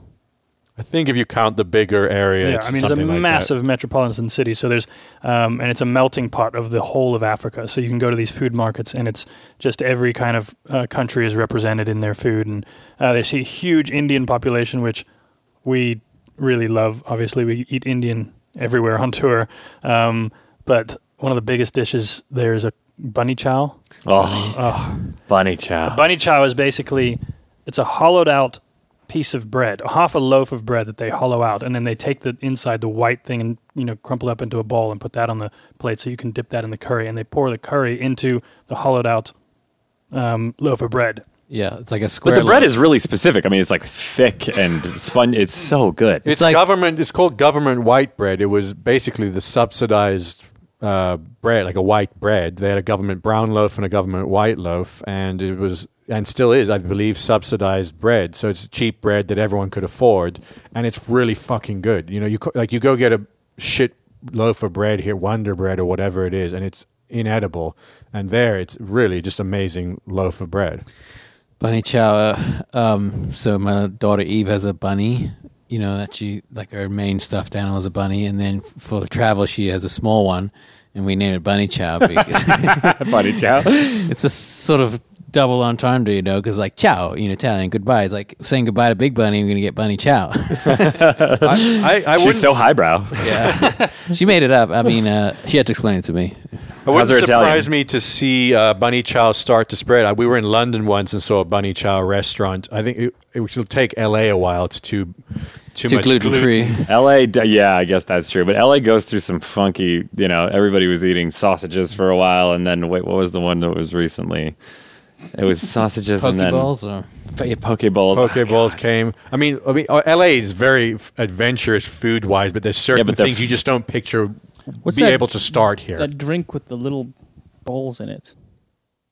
Speaker 2: I think if you count the bigger area,
Speaker 5: Yeah, I mean it's a
Speaker 2: something like that.
Speaker 5: massive metropolitan city. So there's um, and it's a melting pot of the whole of Africa. So you can go to these food markets, and it's just every kind of uh, country is represented in their food, and uh, see a huge Indian population, which we really love. Obviously, we eat Indian everywhere on tour, um, but one of the biggest dishes there is a bunny chow.
Speaker 3: Oh,
Speaker 5: Oh,
Speaker 3: bunny chow.
Speaker 5: bunny chow is basically it's a hollowed out piece of bread, half a loaf of bread that they hollow out, and then they take the inside, the white thing, and you know crumple up into a ball and put that on the plate, so you can dip that in the curry, and they pour the curry into the hollowed out um, loaf of bread.
Speaker 4: Yeah, it's like a square.
Speaker 3: But the bread
Speaker 4: loaf.
Speaker 3: is really specific. I mean, it's like thick and spun. It's so good.
Speaker 2: It's,
Speaker 4: like-
Speaker 2: government. It's called government white bread. It was basically the subsidized uh, bread, like a white bread. They had a government brown loaf and a government white loaf, and it was and still is, I believe, subsidized bread. So it's cheap bread that everyone could afford, and it's really fucking good. You know, you co- like you go get a shit loaf of bread here, Wonder Bread or whatever it is, and it's inedible. And there, it's really just amazing loaf of bread.
Speaker 4: Bunny chow. uh, Um, so my daughter Eve has a bunny. You know that she like her main stuffed animal is a bunny, and then for the travel she has a small one, and we named it Bunny Chow because
Speaker 3: bunny chow.
Speaker 4: it's a sort of double entendre, you know, because like ciao in Italian, goodbye. It's like saying goodbye to Big Bunny. We're gonna get Bunny Chow.
Speaker 2: I, I, I
Speaker 3: She's so highbrow.
Speaker 4: yeah, she made it up. I mean, uh, she had to explain it to me.
Speaker 2: It
Speaker 3: How's
Speaker 2: wouldn't
Speaker 3: her
Speaker 2: surprise
Speaker 3: Italian?
Speaker 2: me to see uh, bunny chow start to spread. Uh, we were in London once and saw a bunny chow restaurant. I think it, it will take LA a while. It's too too,
Speaker 4: Too
Speaker 2: much
Speaker 4: gluten free.
Speaker 3: LA, yeah, I guess that's true. But LA goes through some funky, you know, everybody was eating sausages for a while. And then, wait, what was the one that was recently? It was sausages and then
Speaker 4: Pokeballs or
Speaker 3: yeah, poke bowls.
Speaker 2: Poke bowls came. I mean, I mean, uh, LA is very adventurous food wise, but there's certain
Speaker 3: but the
Speaker 2: things
Speaker 3: f-
Speaker 2: you just don't picture
Speaker 6: What's
Speaker 2: be
Speaker 6: that-
Speaker 2: able to start here.
Speaker 6: That drink with the little balls in it.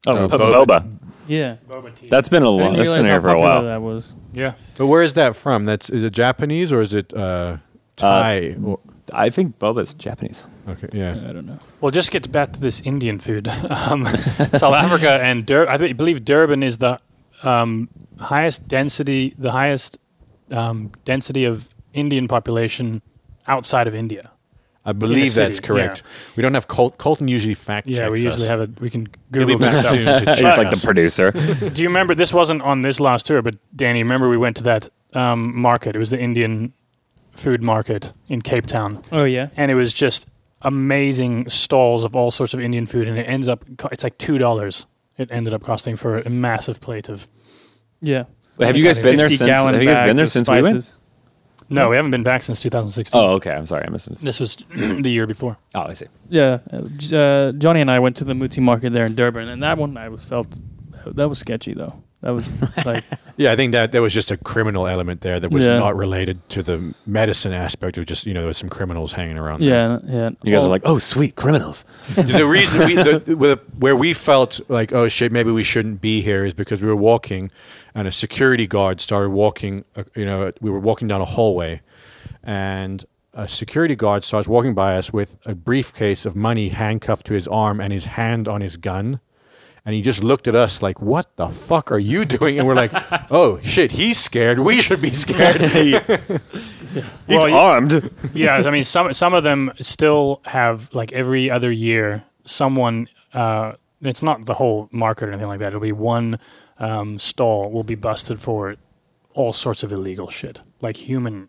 Speaker 3: Oh,
Speaker 4: Oh,
Speaker 3: po-
Speaker 2: boba.
Speaker 3: Yeah, boba.
Speaker 6: tea.
Speaker 3: That's been a long. That's been here for a while.
Speaker 6: that was.
Speaker 5: Yeah.
Speaker 2: but where is that from? That's is it Japanese or is it uh, Thai? Or-
Speaker 3: I think boba's Japanese.
Speaker 2: okay, yeah.
Speaker 6: I don't know.
Speaker 5: Well, just gets back to this Indian food. Um, South Africa and Dur- I believe Durban is the um, highest density, the highest um, density of Indian population outside of India.
Speaker 2: I believe
Speaker 5: city,
Speaker 2: that's correct. We don't have Col- Colton usually fact checks
Speaker 5: Yeah, we usually
Speaker 2: us.
Speaker 5: have it. We can Google
Speaker 2: be
Speaker 5: this stuff.
Speaker 2: soon to
Speaker 3: He's
Speaker 2: check
Speaker 3: like the producer.
Speaker 5: Do you remember? This wasn't on this last tour, but Danny, remember we went to that um, market. It was the Indian food market in Cape Town,
Speaker 6: Oh yeah.
Speaker 5: and it was just amazing stalls of all sorts of Indian food. And it ends up it's like two dollars. It ended up costing for a massive plate of.
Speaker 6: Yeah.
Speaker 3: Wait, have you guys been there since? Have you guys been there
Speaker 6: of
Speaker 3: since we went?
Speaker 6: Spices.
Speaker 5: No, we haven't been back since 2016.
Speaker 3: Oh, okay. I'm sorry, I missed it.
Speaker 5: This was the year before.
Speaker 3: Oh, I see.
Speaker 6: Yeah, uh, uh, Johnny and I went to the Muti market there in Durban, and that one I was felt that was sketchy though. That was like
Speaker 2: Yeah, I think that there was just a criminal element there that was
Speaker 6: Yeah.
Speaker 2: not related to the medicine aspect. It was just you know there was some criminals hanging around. there.
Speaker 6: yeah, yeah.
Speaker 3: You guys
Speaker 6: All-
Speaker 3: are like, oh, sweet criminals.
Speaker 2: the reason we, the, where- where we felt like oh shit maybe we shouldn't be here is because we were walking and a security guard started walking uh, you know we were walking down a hallway and a security guard starts walking by us with a briefcase of money handcuffed to his arm and his hand on his gun and he just looked at us like what the fuck are you doing and we're like oh shit he's scared we should be scared
Speaker 3: He's
Speaker 5: Well, you-
Speaker 3: armed.
Speaker 5: yeah, I mean, some some of them still have like every other year someone. Uh, it's not the whole market or anything like that. It'll be one um, stall will be busted for all sorts of illegal shit, like human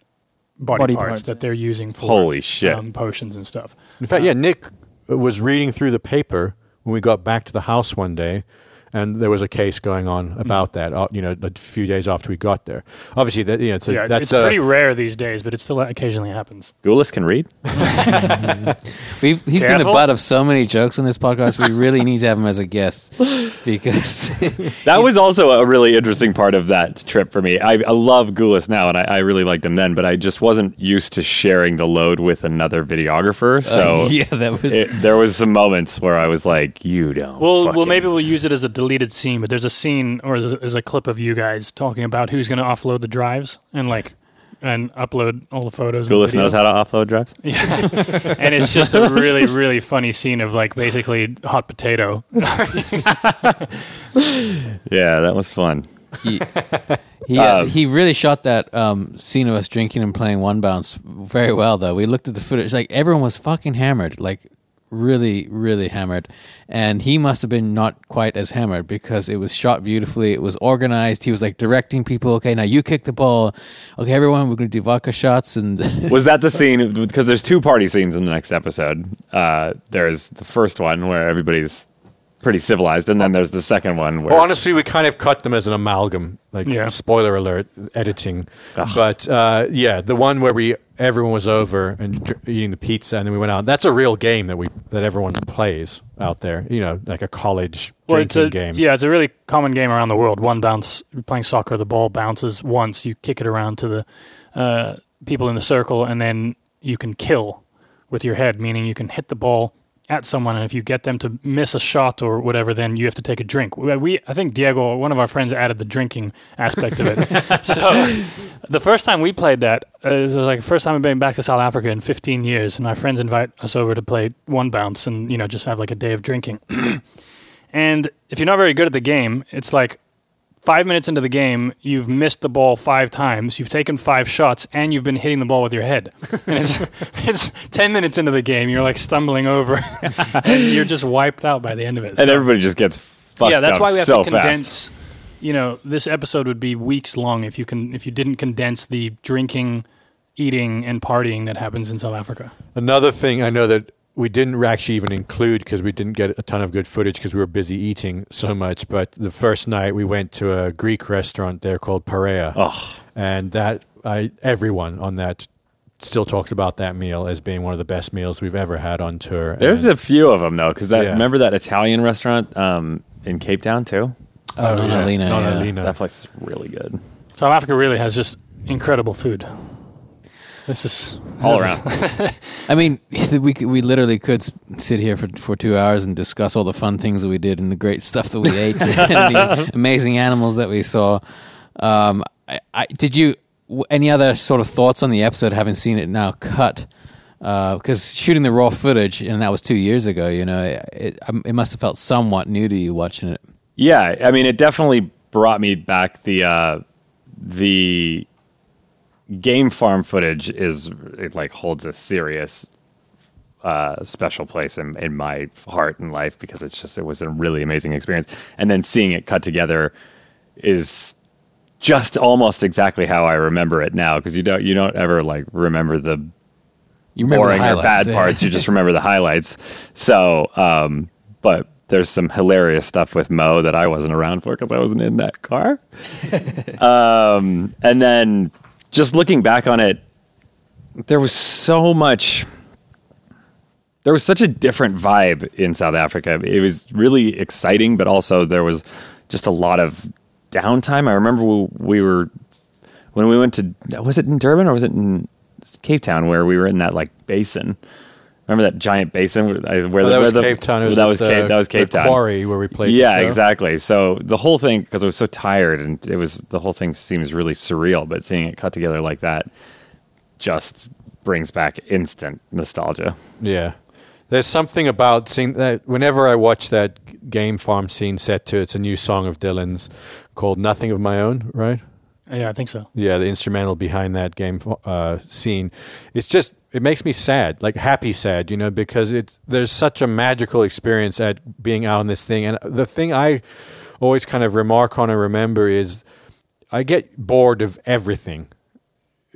Speaker 5: body,
Speaker 6: Body
Speaker 5: parts,
Speaker 6: parts,
Speaker 5: that they're using for
Speaker 3: Holy shit.
Speaker 5: um, potions and stuff.
Speaker 2: In fact, yeah, Nick was reading through the paper when we got back to the house one day, and there was a case going on about that. Uh, you know, a few days after we got there. Obviously, that you know, it's a,
Speaker 5: yeah,
Speaker 2: that's
Speaker 5: it's
Speaker 2: a,
Speaker 5: pretty rare these days, but it still occasionally happens.
Speaker 3: Goulis can read.
Speaker 4: We've, he's been
Speaker 5: Careful.
Speaker 4: the butt of so many jokes on this podcast. We really need to have him as a guest because
Speaker 3: That was also a really interesting part of that trip for me. I, I love Goulis now, and I, I really liked him then, but I just wasn't used to sharing the load with another videographer. So
Speaker 4: yeah, that was
Speaker 3: it, there was some moments where I was like, "You don't."
Speaker 5: Well, well, maybe we'll use it as a deleted scene. But there's a scene or there's a clip of you guys talking about who's going to offload the drives and like and upload all the photos. and
Speaker 3: Goulis knows how to offload drives.
Speaker 5: Yeah, and it's just a really really funny scene of like basically hot potato
Speaker 3: Yeah, that was fun.
Speaker 4: he he, uh,
Speaker 3: Um,
Speaker 4: he really shot that um, scene of us drinking and playing one bounce very well. Though we looked at the footage, like everyone was fucking hammered, like really, really hammered, and he must have been not quite as hammered because it was shot beautifully. It was organized. He was like directing people. Okay, now you kick the ball. Okay, everyone, we're going to do vodka shots and.
Speaker 3: Was that the scene? Because there's two party scenes in the next episode. Uh, there's the first one where everybody's pretty civilized, and then there's the second one where
Speaker 2: Well, honestly, we kind of cut them as an amalgam. Like,
Speaker 5: Yeah.
Speaker 2: spoiler alert, editing. But uh, yeah, the one where we everyone was over and dr- eating the pizza, and then we went out. That's a real game that we that everyone plays out there. You know, like a college
Speaker 5: Well, it's
Speaker 2: drinking
Speaker 5: a,
Speaker 2: game.
Speaker 5: Yeah, it's a really common game around the world. One bounce, playing soccer, the ball bounces once, you kick it around to the uh, people in the circle, and then you can kill with your head, meaning you can hit the ball at someone, and if you get them to miss a shot or whatever, then you have to take a drink. We, we I think Diego, one of our friends, added the drinking aspect of it. so the first time we played that, uh, it was like the first time I've been back to South Africa in 15 years, and our friends invite us over to play one bounce and you know just have like a day of drinking. And if you're not very good at the game, it's like five minutes into the game, you've missed the ball five times, you've taken five shots, and you've been hitting the ball with your head. And it's it's ten minutes into the game, you're like stumbling over, and you're just wiped out by the end of it.
Speaker 3: and
Speaker 5: So-
Speaker 3: everybody just gets fucked
Speaker 5: yeah, that's
Speaker 3: up
Speaker 5: why we have
Speaker 3: so
Speaker 5: to
Speaker 3: fast.
Speaker 5: condense. You know, this episode would be weeks long if you can if you didn't condense the drinking, eating, and partying that happens in South Africa.
Speaker 2: Another thing I know that we didn't actually even include because we didn't get a ton of good footage because we were busy eating so much. But the first night we went to a Greek restaurant there called Pareia,
Speaker 3: Oh,
Speaker 2: and that I everyone on that still talks about that meal as being one of the best meals we've ever had on tour.
Speaker 3: there's
Speaker 2: And-
Speaker 3: a few of them though, because that
Speaker 2: Yeah.
Speaker 3: remember that Italian restaurant um, in Cape Town too.
Speaker 4: oh, no,
Speaker 2: yeah,
Speaker 4: Lena,
Speaker 2: Nonna
Speaker 4: yeah.
Speaker 2: Lena.
Speaker 3: That place is really good
Speaker 5: South Africa really has just incredible food. This is
Speaker 3: all around.
Speaker 4: I mean, we we literally could sit here for, for two hours and discuss all the fun things that we did and the great stuff that we ate and the amazing animals that we saw. Um, I, I, did you any other sort of thoughts on the episode, having seen it now cut? Because shooting the raw footage, and that was two years ago. You know, it, it, um, it must have felt somewhat new to you watching it.
Speaker 3: Yeah, I mean, it definitely brought me back. The uh, the game farm footage is it like holds a serious uh, special place in, in my heart and life because it's just it was a really amazing experience. And then seeing it cut together is just almost exactly how I remember it now because you don't you don't ever like remember the
Speaker 4: You remember
Speaker 3: boring
Speaker 4: the
Speaker 3: or bad
Speaker 4: yeah.
Speaker 3: parts. You just remember the highlights. So, um, but there's some hilarious stuff with Mo that I wasn't around for because I wasn't in that car. um, and then just looking back on it, there was so much. There was such a different vibe in South Africa. It was really exciting, but also there was just a lot of downtime. I remember we, we were when we went to was it in Durban or was it in Cape Town where we were in that like basin. Remember that giant basin where, where
Speaker 2: Oh,
Speaker 3: the,
Speaker 2: that
Speaker 3: where
Speaker 2: was
Speaker 3: the-
Speaker 2: Cape Town. Was
Speaker 3: that was
Speaker 2: the-
Speaker 3: Cape. That was Cape Town.
Speaker 2: Quarry where we played.
Speaker 3: Yeah, exactly. So the whole thing, because I was so tired, and it was the whole thing seems really surreal. But seeing it cut together like that just brings back instant nostalgia.
Speaker 2: Yeah. There's something about seeing that whenever I watch that game farm scene set to it's a new song of Dylan's called Nothing of My Own, right?
Speaker 5: Yeah, I think so.
Speaker 2: Yeah, the instrumental behind that game uh, scene. It's just it makes me sad, like happy sad, you know, because it's there's such a magical experience at being out on this thing. And the thing I always kind of remark on and remember is I get bored of everything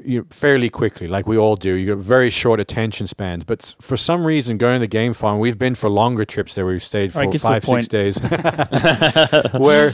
Speaker 2: you know, fairly quickly, like we all do. You get very short attention spans, but for some reason, going to the game farm, we've been for longer trips there. We've stayed for
Speaker 6: the
Speaker 2: five, six days, where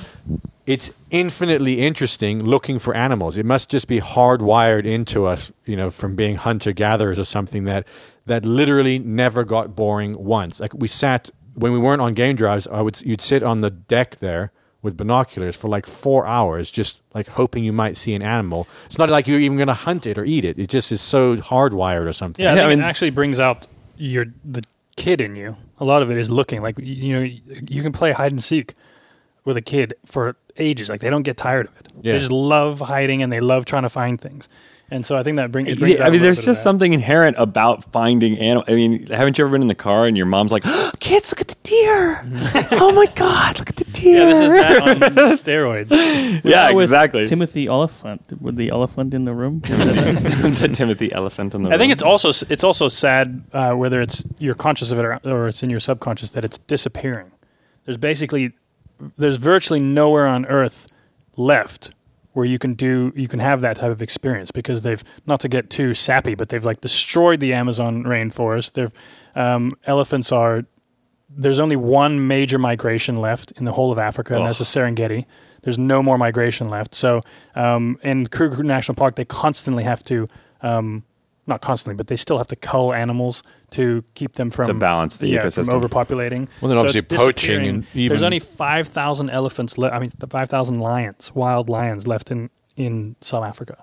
Speaker 2: it's infinitely interesting looking for animals. It must just be hardwired into us, you know, from being hunter gatherers or something that that literally never got boring once. Like we sat when we weren't on game drives, I would you'd sit on the deck there with binoculars for like four hours, just like hoping you might see an animal. It's not like you're even going to hunt it or eat it. It just is so hardwired or something.
Speaker 5: Yeah, I think
Speaker 3: I mean-
Speaker 5: it actually brings out your the kid in you. A lot of it is looking like you know you can play hide and seek with a kid for ages. Like they don't get tired of it.
Speaker 2: Yeah.
Speaker 5: They just love hiding and they love trying to find things. And so I think that bring, it brings.
Speaker 3: Yeah,
Speaker 5: out
Speaker 3: I
Speaker 5: a
Speaker 3: mean,
Speaker 5: little
Speaker 3: there's
Speaker 5: bit
Speaker 3: just something inherent about finding animal. I mean, haven't you ever been in the car and your mom's like, "Kids, look at the deer! oh my god, look at the deer!"
Speaker 5: Yeah, this is that on steroids.
Speaker 3: yeah,
Speaker 6: With
Speaker 3: exactly.
Speaker 6: Timothy Olyphant with the elephant in the room.
Speaker 3: The Timothy elephant in the. Room.
Speaker 5: I think it's also it's also sad uh, whether it's you're conscious of it or, or it's in your subconscious that it's disappearing. There's basically there's virtually nowhere on Earth left where you can do you can have that type of experience because they've not to get too sappy, but they've like destroyed the Amazon rainforest. They've um, elephants are there's only one major migration left in the whole of Africa, and that's the Serengeti. There's no more migration left. So, um, in Kruger National Park, they constantly have to, um, not constantly, but they still have to cull animals to keep them from
Speaker 3: To balance the
Speaker 5: yeah,
Speaker 3: ecosystem.
Speaker 5: from overpopulating.
Speaker 2: Well, then
Speaker 5: So
Speaker 2: obviously
Speaker 5: it's
Speaker 2: poaching and even-
Speaker 5: there's only five thousand elephants. Le- I mean, five thousand lions, wild lions left in in South Africa.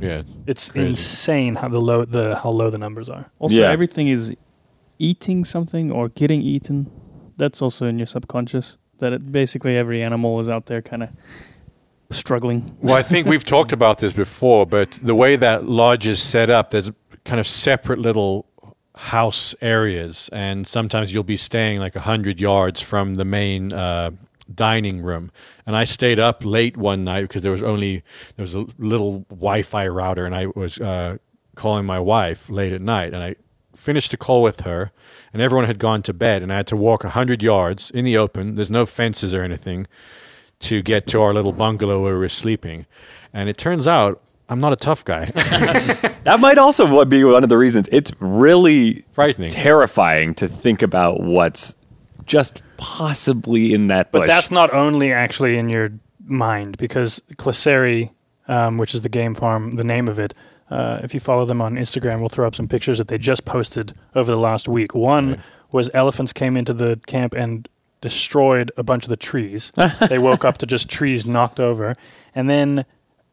Speaker 2: Yeah.
Speaker 5: It's
Speaker 2: Crazy.
Speaker 5: insane how the low the how low the numbers are.
Speaker 6: Also,
Speaker 3: Yeah.
Speaker 6: everything is eating something or getting eaten. That's also in your subconscious. That it, basically every animal is out there kind of struggling.
Speaker 2: Well, I think we've talked about this before, but the way that lodge is set up, there's kind of separate little house areas, and sometimes you'll be staying like a hundred yards from the main uh, dining room. And I stayed up late one night because there was only there was a little Wi-Fi router, and I was uh, calling my wife late at night, and I finished the call with her, and everyone had gone to bed, and I had to walk a hundred yards in the open. There's no fences or anything to get to our little bungalow where we were sleeping. And it turns out I'm not a tough guy.
Speaker 3: that might also be one of the reasons. It's really
Speaker 2: Frightening.
Speaker 3: terrifying to think about what's just possibly in that bush.
Speaker 5: But that's not only actually in your mind because Klaserie, um, which is the game farm, the name of it. Uh, if you follow them on Instagram, we'll throw up some pictures that they just posted over the last week. One was elephants came into the camp and destroyed a bunch of the trees. they woke up to just trees knocked over, and then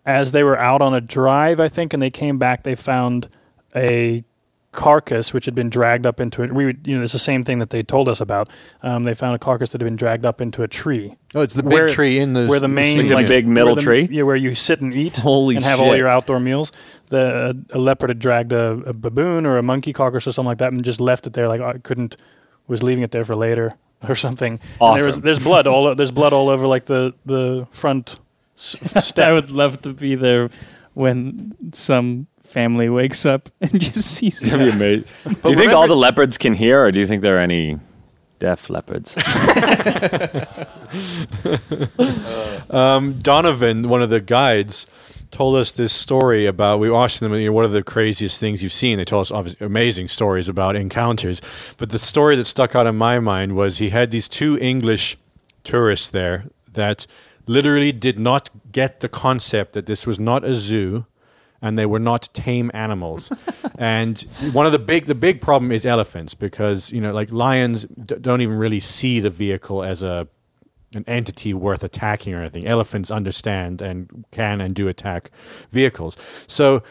Speaker 5: as they were out on a drive, I think, and they came back, they found a carcass which had been dragged up into it. We would, you know, it's the same thing that they told us about. Um, they found a carcass that had been dragged up into a tree.
Speaker 2: oh, it's the big
Speaker 5: Where-
Speaker 2: tree in the
Speaker 5: where the main
Speaker 3: Like the
Speaker 5: like,
Speaker 3: big middle
Speaker 5: the-
Speaker 3: tree?
Speaker 5: yeah, where you sit and eat
Speaker 3: Holy
Speaker 5: and have all your outdoor meals. The a leopard had dragged a, a baboon or a monkey carcass or something like that and just left it there. Like I couldn't was leaving it there for later or something. And there was
Speaker 3: Awesome.
Speaker 5: there's blood all there's blood all over like the the front s-
Speaker 6: I
Speaker 5: step.
Speaker 6: would love to be there when some family wakes up and just sees
Speaker 3: That'd be amazing. do you think all the leopards can hear, or do you think there are any Deaf leopards.
Speaker 2: Um, Donovan, one of the guides, told us this story about. We asked them, you know, what are the craziest things you've seen? They told us obviously amazing stories about encounters. But the story that stuck out in my mind was he had these two English tourists there that literally did not get the concept that this was not a zoo and they were not tame animals. and one of the big the big problem is elephants because you know like lions d- don't even really see the vehicle as a an entity worth attacking or anything. Elephants understand and can and do attack vehicles. So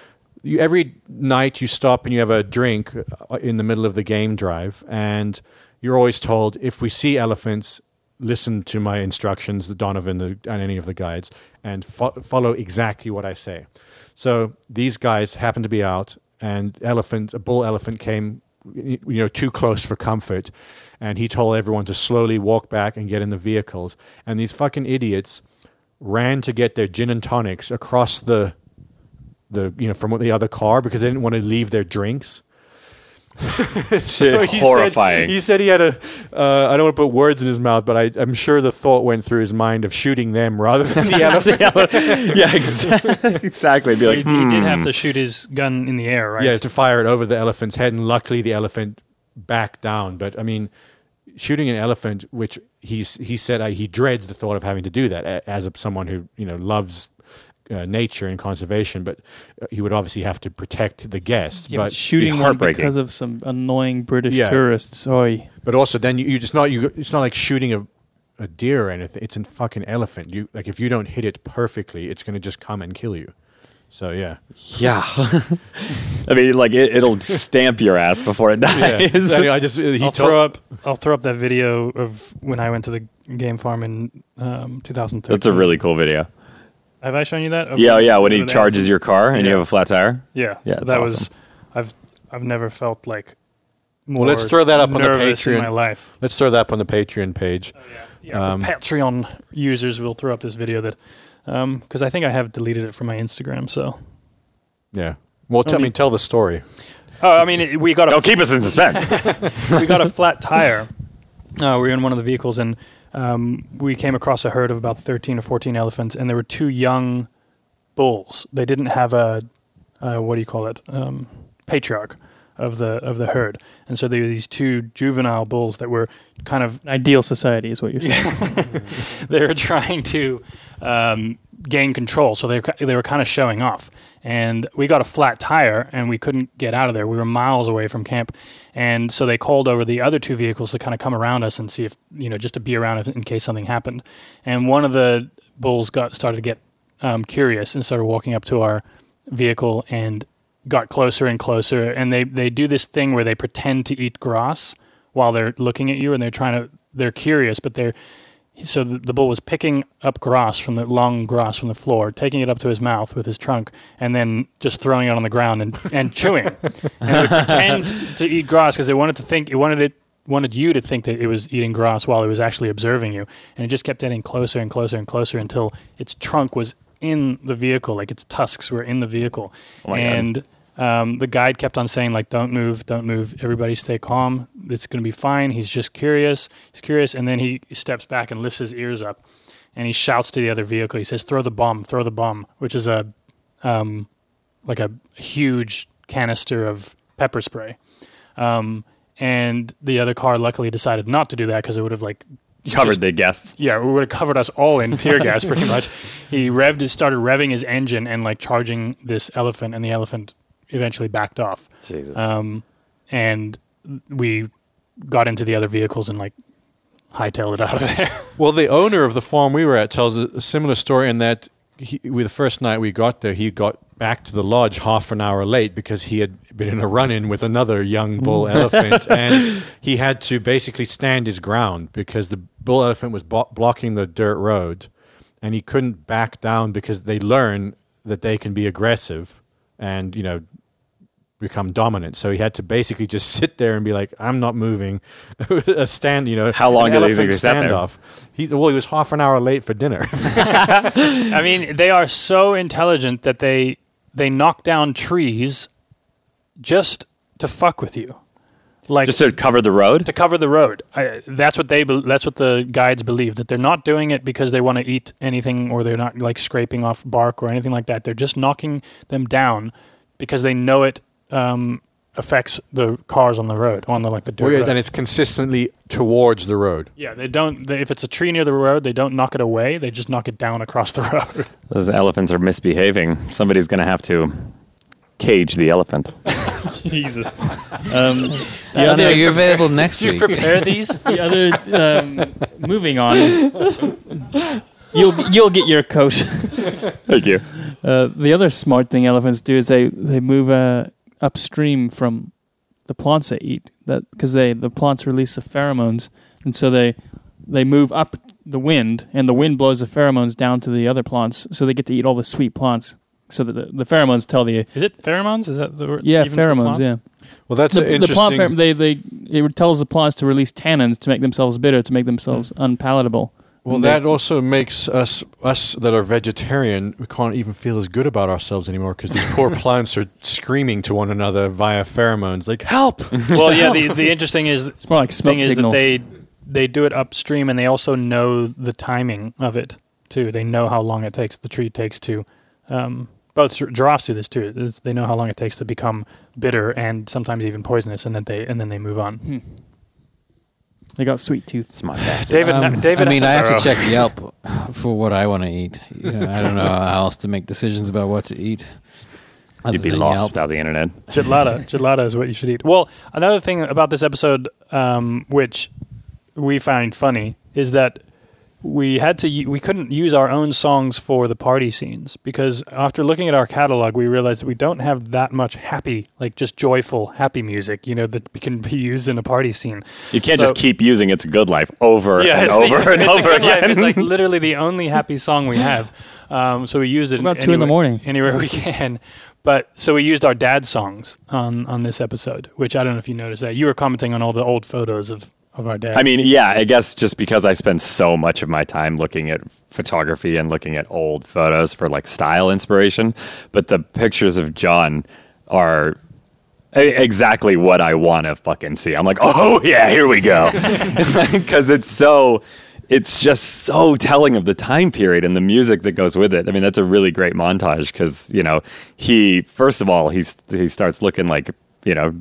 Speaker 2: you, every night you stop and you have a drink uh, in the middle of the game drive, and you're always told if we see elephants, listen to my instructions, the Donovan the, and any of the guides, and fo- follow exactly what I say. So these guys happened to be out, and elephant, a bull elephant came, you know, too close for comfort, and he told everyone to slowly walk back and get in the vehicles. And these fucking idiots ran to get their gin and tonics across the, the you know, from the other car because they didn't want to leave their drinks. So he
Speaker 3: Horrifying.
Speaker 2: Said, he said he had a. Uh, I don't want to put words in his mouth, but I, I'm sure the thought went through his mind of shooting them rather than the elephant.
Speaker 3: yeah, exactly. exactly. Be
Speaker 5: He,
Speaker 3: like,
Speaker 5: he did
Speaker 3: hmm.
Speaker 5: have to shoot his gun in the air, right?
Speaker 2: Yeah, to fire it over the elephant's head, and luckily the elephant backed down. But I mean, shooting an elephant, which he's he said uh, he dreads the thought of having to do that as a, someone who you know loves. Uh, nature and conservation, but uh, he would obviously have to protect the guests.
Speaker 6: Yeah, but
Speaker 2: but
Speaker 6: shooting one because of some annoying British
Speaker 2: Yeah.
Speaker 6: tourists. Oi.
Speaker 2: But also, then you, you just not you. It's not like shooting a a deer or anything. It's a fucking elephant. You like if you don't hit it perfectly, it's gonna just come and kill you. So yeah,
Speaker 3: yeah. I mean, like, it, it'll stamp your ass before it
Speaker 2: yeah.
Speaker 3: dies.
Speaker 2: Anyway, I just he
Speaker 5: I'll
Speaker 2: told,
Speaker 5: throw up. I'll throw up that video of when I went to the game farm in um, 2013.
Speaker 3: That's a really cool video.
Speaker 5: Have I shown you that? Of
Speaker 3: Yeah, yeah. When he
Speaker 5: when they-
Speaker 3: charges your car and you have a flat tire.
Speaker 5: Yeah,
Speaker 3: Yeah, it's
Speaker 5: that
Speaker 3: awesome.
Speaker 5: was. I've I've never felt like. More
Speaker 2: Well, let's throw that up on the
Speaker 5: nervous in
Speaker 2: Patreon.
Speaker 5: my life.
Speaker 2: Let's throw that up on the Patreon page.
Speaker 5: Yeah,
Speaker 2: Um,
Speaker 5: for Patreon users, we'll throw up this video that because I think I have deleted it from my Instagram. So,
Speaker 2: Yeah. Well, tell
Speaker 5: Only-
Speaker 2: me, tell the story.
Speaker 5: oh, I mean, it, we got a
Speaker 3: Don't keep us in suspense.
Speaker 5: we got a flat tire. Uh, we were in one of the vehicles, and um, we came across a herd of about thirteen or fourteen elephants, and there were two young bulls. They didn't have a uh, what do you call it? Um, patriarch of the of the herd, and so there were these two juvenile bulls that were kind of
Speaker 6: Ideal society is what you're saying.
Speaker 5: they were trying to um, gain control. So they they were kind of showing off. And we got a flat tire and we couldn't get out of there. We were miles away from camp. And so they called over the other two vehicles to kind of come around us and see if, you know, just to be around in case something happened. And one of the bulls got started to get um, curious and started walking up to our vehicle and got closer and closer. And they, they do this thing where they pretend to eat grass while they're looking at you and they're trying to, they're curious, but they're, so the, the bull was picking up grass from the long grass from the floor, taking it up to his mouth with his trunk, and then just throwing it on the ground and, and chewing. and it would pretend to eat grass because it wanted to think it wanted it wanted you to think that it was eating grass while it was actually observing you. And it just kept getting closer and closer and closer until its trunk was in the vehicle, like its tusks were in the vehicle.
Speaker 3: Oh
Speaker 5: and um, the guide kept on saying like don't move don't move everybody stay calm it's going to be fine he's just curious he's curious and then he steps back and lifts his ears up and he shouts to the other vehicle he says throw the bomb throw the bomb which is a um, like a huge canister of pepper spray um, and the other car luckily decided not to do that because it would have like
Speaker 3: Covered
Speaker 5: just-
Speaker 3: the guests.
Speaker 5: yeah, it would have covered us all in tear gas pretty much. He revved, it started revving his engine and like charging this elephant, and the elephant eventually backed off.
Speaker 3: Jesus.
Speaker 5: Um, and we got into the other vehicles and like hightailed it out of there.
Speaker 2: Well, the owner of the farm we were at tells a, similar story in that he, we, the first night we got there, he got back to the lodge half an hour late because he had been in a run-in with another young bull mm. elephant, and he had to basically stand his ground because the bull elephant was bo- blocking the dirt road, and he couldn't back down because they learn that they can be aggressive and you know become dominant. So he had to basically just sit there and be like, "I'm not moving." a stand, you know.
Speaker 3: How long
Speaker 2: an
Speaker 3: do they think
Speaker 2: elephant
Speaker 3: they sat
Speaker 2: standoff. He well, he was half an hour late for dinner.
Speaker 5: I mean, they are so intelligent that they they knock down trees just to fuck with you. like
Speaker 3: Just to cover the road.
Speaker 5: to cover the road. I, that's what they. bel- That's what the guides believe that they're not doing it because they want to eat anything or they're not like scraping off bark or anything like that. They're just knocking them down because they know it um, affects the cars on the road on the like the dirt.
Speaker 2: Well, yeah,
Speaker 5: road.
Speaker 2: and it's consistently towards the road.
Speaker 5: yeah, they don't. They, if it's a tree near the road, they don't knock it away. They just knock it down across the road.
Speaker 3: Those elephants are misbehaving. Somebody's going to have to cage the elephant.
Speaker 6: Jesus. Um, the
Speaker 4: Are
Speaker 6: other,
Speaker 4: you available next week?
Speaker 5: prepare these?
Speaker 6: the other um, moving on. You'll you'll get your coat.
Speaker 3: Thank you.
Speaker 6: Uh, the other smart thing elephants do is they they move uh, upstream from the plants they eat. That because they the plants release the pheromones, and so they they move up the wind, and the wind blows the pheromones down to the other plants, so they get to eat all the sweet plants. So that the, the pheromones tell the
Speaker 5: Is it pheromones? Is that the word?
Speaker 6: yeah pheromones yeah
Speaker 2: Well, that's
Speaker 6: the,
Speaker 2: an
Speaker 6: the plant
Speaker 2: interesting.
Speaker 6: pher- they they it tells the plants to release tannins to make themselves bitter to make themselves hmm. unpalatable.
Speaker 2: Well, that
Speaker 6: they-
Speaker 2: also makes us us that are vegetarian. We can't even feel as good about ourselves anymore because these poor plants are screaming to one another via pheromones, like "Help!"
Speaker 5: Well, yeah. The the interesting is
Speaker 6: It's more like smoke
Speaker 5: thing is
Speaker 6: signals.
Speaker 5: that they they do it upstream and they also know the timing of it too. They know how long it takes the tree takes to. Um, both gi- giraffes do this too. They know how long it takes to become bitter and sometimes even poisonous, and then they and then they move on.
Speaker 6: They got sweet tooth.
Speaker 3: Smart bastard.
Speaker 5: David,
Speaker 4: Um,
Speaker 5: David,
Speaker 4: I mean, I have to check Yelp for what I want to eat. You know, I don't know how else to make decisions about what to eat. other
Speaker 3: You'd be
Speaker 4: than
Speaker 3: lost
Speaker 4: Yelp.
Speaker 3: without the internet.
Speaker 5: Gelada. Gelada is what you should eat. Well, another thing about this episode, um, which we find funny, is that we had to we couldn't use our own songs for the party scenes because after looking at our catalog, we realized that we don't have that much happy, like just joyful, happy music, you know, that can be used in a party scene.
Speaker 3: You can't
Speaker 5: So-
Speaker 3: just keep using "It's a Good Life" over and over
Speaker 5: the,
Speaker 3: and
Speaker 5: it's a
Speaker 3: over
Speaker 5: good life.
Speaker 3: again.
Speaker 5: It's like literally the only happy song we have. Um, so we use it
Speaker 6: About two in the morning.
Speaker 5: anywhere we can. But so we used our dad songs on on this episode, which I don't know if you noticed that. You were commenting on all the old photos of of our dad.
Speaker 3: I mean, yeah, I guess just because I spend so much of my time looking at photography and looking at old photos for like style inspiration, but the pictures of John are exactly what I want to fucking see. I'm like, oh yeah, here we go, because it's so. It's just so telling of the time period and the music that goes with it. I mean, that's a really great montage because you know he first of all he's he starts looking like you know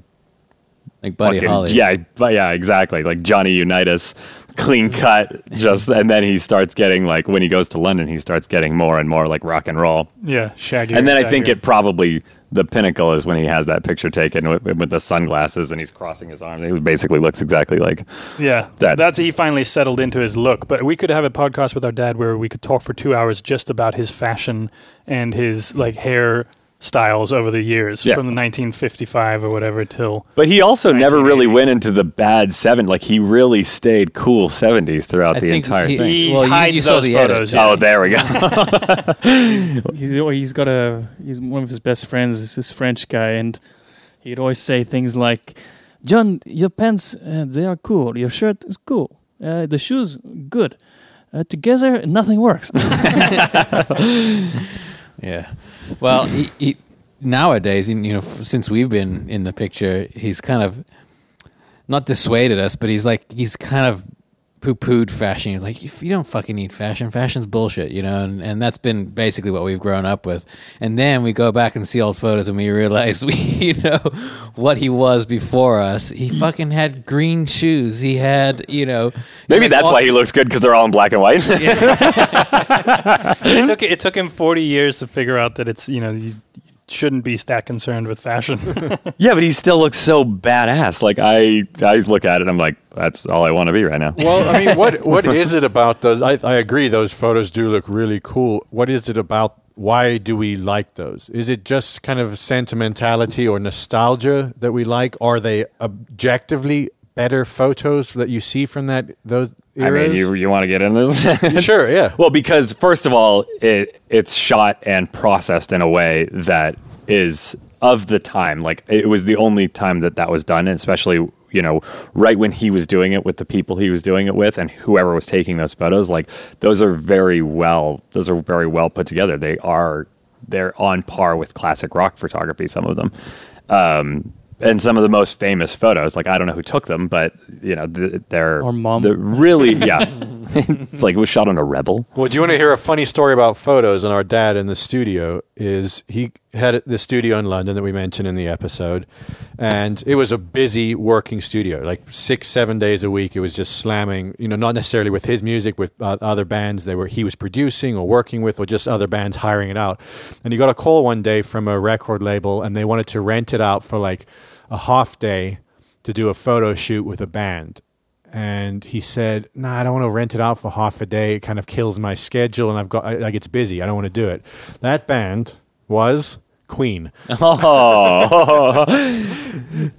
Speaker 4: like Buddy
Speaker 3: fucking-
Speaker 4: Holly.
Speaker 3: Yeah, but yeah, exactly. Like Johnny Unitas, clean cut, just and then he starts getting like when he goes to London, he starts getting more and more like rock and roll.
Speaker 5: yeah, Shaggy.
Speaker 3: and then I think it probably the pinnacle is when he has that picture taken with, with the sunglasses and he's crossing his arms. He basically looks exactly like
Speaker 5: Yeah,
Speaker 3: that-
Speaker 5: that's he finally settled into his look. But we could have a podcast with our dad where we could talk for two hours just about his fashion and his like hair styles over the years
Speaker 3: Yeah.
Speaker 5: from the 1955 or whatever till
Speaker 3: But he also never really went into the bad seven. Like he really stayed cool seventies throughout
Speaker 4: I
Speaker 3: the entire
Speaker 4: he-
Speaker 3: thing.
Speaker 5: he
Speaker 4: Well, you-
Speaker 5: hides
Speaker 4: you saw
Speaker 5: those
Speaker 4: the edit,
Speaker 5: photos.
Speaker 4: yeah.
Speaker 3: Oh, there we go.
Speaker 6: He's he's got a he's one of his best friends is this French guy, and he'd always say things like, "John, your pants uh, they are cool. Your shirt is cool. Uh, the shoes good. Uh, together, nothing works."
Speaker 4: Yeah. Well, he, he, nowadays, you know, since we've been in the picture, he's kind of not dissuaded us, but he's like he's kind of poo-pooed fashion. He's like, if you don't fucking need fashion, fashion's bullshit, you know, and, and that's been basically what we've grown up with. And then we go back and see old photos and we realize we, you know, what he was before us. He fucking had green shoes. He had, you know,
Speaker 3: Maybe
Speaker 4: like
Speaker 3: that's why he looks good because they're all in black and white.
Speaker 5: it took it took him 40 years to figure out that it's you know you shouldn't be that concerned with fashion.
Speaker 3: Yeah, but he still looks so badass. Like I, I look at it, I'm like, that's all I want to be right now.
Speaker 2: Well, I mean, what what is it about those? I, I agree, those photos do look really cool. What is it about? Why do we like those? Is it just kind of sentimentality or nostalgia that we like? Are they objectively better photos that you see from that those
Speaker 3: I mean, you, you want to get into this?
Speaker 2: sure, yeah.
Speaker 3: well, because first of all, it it's shot and processed in a way that is of the time. Like it was the only time that that was done, and especially you know right when he was doing it with the people he was doing it with and whoever was taking those photos. Like those are very well those are very well put together. They are they're on par with classic rock photography. Some of them. Um, and some of the most famous photos. Like I don't know who took them, but you know th- they're
Speaker 6: Or mom.
Speaker 3: They're really, yeah. it's like it was shot on a rebel.
Speaker 2: Well, do you want to hear a funny story about photos and our dad in the studio? Is he had the studio in London that we mentioned in the episode, and it was a busy working studio, like six, seven days a week. It was just slamming, you know, not necessarily with his music, with uh, other bands they were he was producing or working with, or just other bands hiring it out. And he got a call one day from a record label, and they wanted to rent it out for like a half day to do a photo shoot with a band and he said, "Nah, I don't want to rent it out for half a day. It kind of kills my schedule, and I've got I, like it's busy. I don't want to do it." That band was Queen,
Speaker 3: Oh,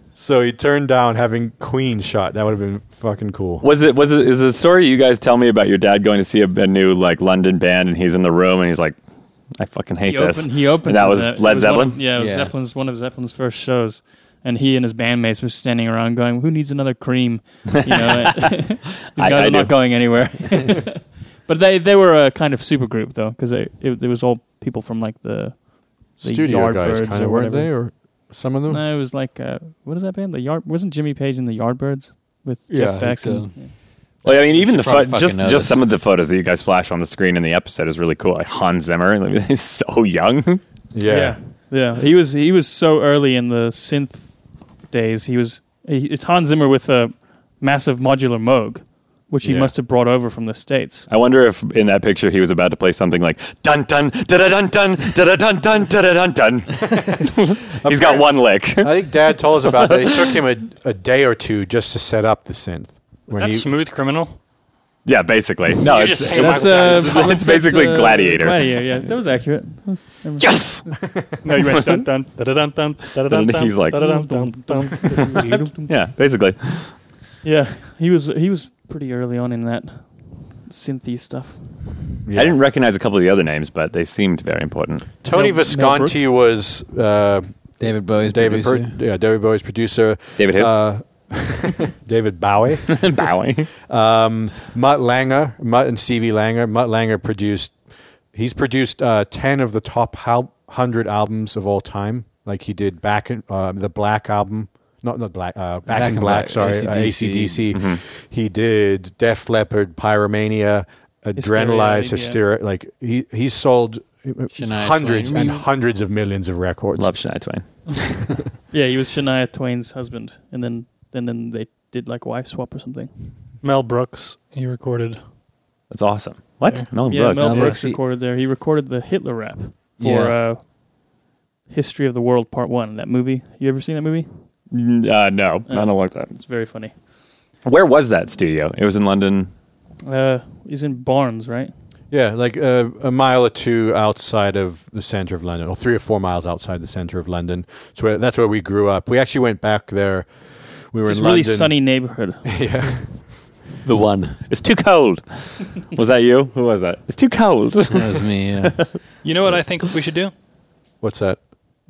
Speaker 2: so he turned down having Queen shot. That would have been fucking cool.
Speaker 3: was it? Was it? Is the story you guys tell me about your dad going to see a, a new like London band, and he's in the room, and he's like, "I fucking hate
Speaker 6: he
Speaker 3: this."
Speaker 6: opened. He opened.
Speaker 3: And that was
Speaker 6: it.
Speaker 3: Led
Speaker 6: was
Speaker 3: Zeppelin.
Speaker 6: One, yeah, it was
Speaker 4: Yeah.
Speaker 6: Zeppelin's one of Zeppelin's first shows, and he and his bandmates were standing around going, "Who needs another cream?" You know, these
Speaker 3: I-
Speaker 6: guys
Speaker 3: I
Speaker 6: are not
Speaker 3: do.
Speaker 6: going anywhere. but they they were a kind of super group though, because it, it was all people from like the the
Speaker 2: Studio guys,
Speaker 6: Yardbirds
Speaker 2: kind of weren't they, or some of them?
Speaker 6: No, it was like uh, what is that band? The Yard wasn't Jimmy Page in the Yardbirds with
Speaker 4: Yeah,
Speaker 6: Jeff
Speaker 4: think
Speaker 6: Beck.
Speaker 4: so.
Speaker 6: And,
Speaker 3: Well, I mean, even the
Speaker 4: probably
Speaker 3: pho-
Speaker 4: fucking
Speaker 3: just
Speaker 4: know
Speaker 3: just some of the photos that you guys flash on the screen in the episode is really cool. Like Hans Zimmer, like, he's so young.
Speaker 2: yeah.
Speaker 6: yeah, yeah. He was he was so early in the synth days. He was he, it's Hans Zimmer with a massive modular Moog, which he
Speaker 2: Yeah.
Speaker 6: must have brought over from the states.
Speaker 3: I wonder if in that picture he was about to play something like dun dun da da dun dun da da dun dun da da dun dun. He's got one lick.
Speaker 2: I think Dad told us about that. It took him a, a day or two just to set up the synth.
Speaker 5: Is that Smooth Criminal?
Speaker 3: Yeah, basically. No,
Speaker 5: You
Speaker 3: it's,
Speaker 5: just hate
Speaker 3: it's,
Speaker 5: Michael Jackson.
Speaker 3: it's basically
Speaker 6: uh,
Speaker 3: Gladiator.
Speaker 6: Gladiator, yeah, that was accurate.
Speaker 3: yes.
Speaker 5: No, you went dun dun da dun dun da dun
Speaker 3: And
Speaker 5: dun.
Speaker 3: he's like-
Speaker 5: dun dun dun.
Speaker 3: Yeah, basically.
Speaker 6: Yeah, he was he was pretty early on in that synthy stuff.
Speaker 2: Yeah.
Speaker 3: I didn't recognize a couple of the other names, but they seemed very important.
Speaker 2: Tony
Speaker 6: Mel- Mel
Speaker 2: Visconti was uh,
Speaker 4: David Bowie's
Speaker 2: David,
Speaker 4: producer.
Speaker 2: Bur- yeah, David Bowie's producer.
Speaker 3: David who?
Speaker 2: Uh, David Bowie.
Speaker 3: Bowing.
Speaker 2: Um, Mutt Lange, Mutt and Stevie Lange. Mutt Lange produced. He's produced uh, ten of the top hundred albums of all time. Like he did back in uh, the Black album, not not Black, uh, Back,
Speaker 4: Back
Speaker 2: in
Speaker 4: in
Speaker 2: Black.
Speaker 4: Black,
Speaker 2: sorry,
Speaker 4: AC/DC.
Speaker 2: ACDC.
Speaker 3: Mhm.
Speaker 2: He did Def Leppard, Pyromania, Adrenalize,
Speaker 6: Hysteria,
Speaker 2: Hysteria. Like he he sold
Speaker 4: Shania
Speaker 2: hundreds
Speaker 4: Twain.
Speaker 2: and hundreds of millions of records.
Speaker 3: Love Shania Twain.
Speaker 6: Yeah, he was Shania Twain's husband, and then and then they did like a wife swap or something.
Speaker 5: Mel Brooks. He recorded.
Speaker 3: That's awesome. What?
Speaker 5: Yeah.
Speaker 3: Mel
Speaker 6: yeah,
Speaker 3: Brooks.
Speaker 6: Mel Brooks
Speaker 4: See-
Speaker 6: recorded there. He recorded the Hitler rap for
Speaker 4: Yeah.
Speaker 6: uh, History of the World Part One. That movie. You ever seen that movie?
Speaker 3: Uh, no, not like that.
Speaker 6: It's very funny.
Speaker 3: Where was that studio? It was in London.
Speaker 6: Uh, he's in Barnes, right?
Speaker 2: Yeah, like uh, a mile or two outside of the center of London, or three or four miles outside the center of London. So that's where we grew up. We actually went back there. We were
Speaker 6: It's
Speaker 2: in
Speaker 6: this really
Speaker 2: London.
Speaker 6: sunny neighborhood.
Speaker 2: yeah,
Speaker 3: The one. It's too cold. was that you? Who was that? It's too cold.
Speaker 4: That was me. Yeah.
Speaker 5: You know what I think we should do?
Speaker 2: what's that?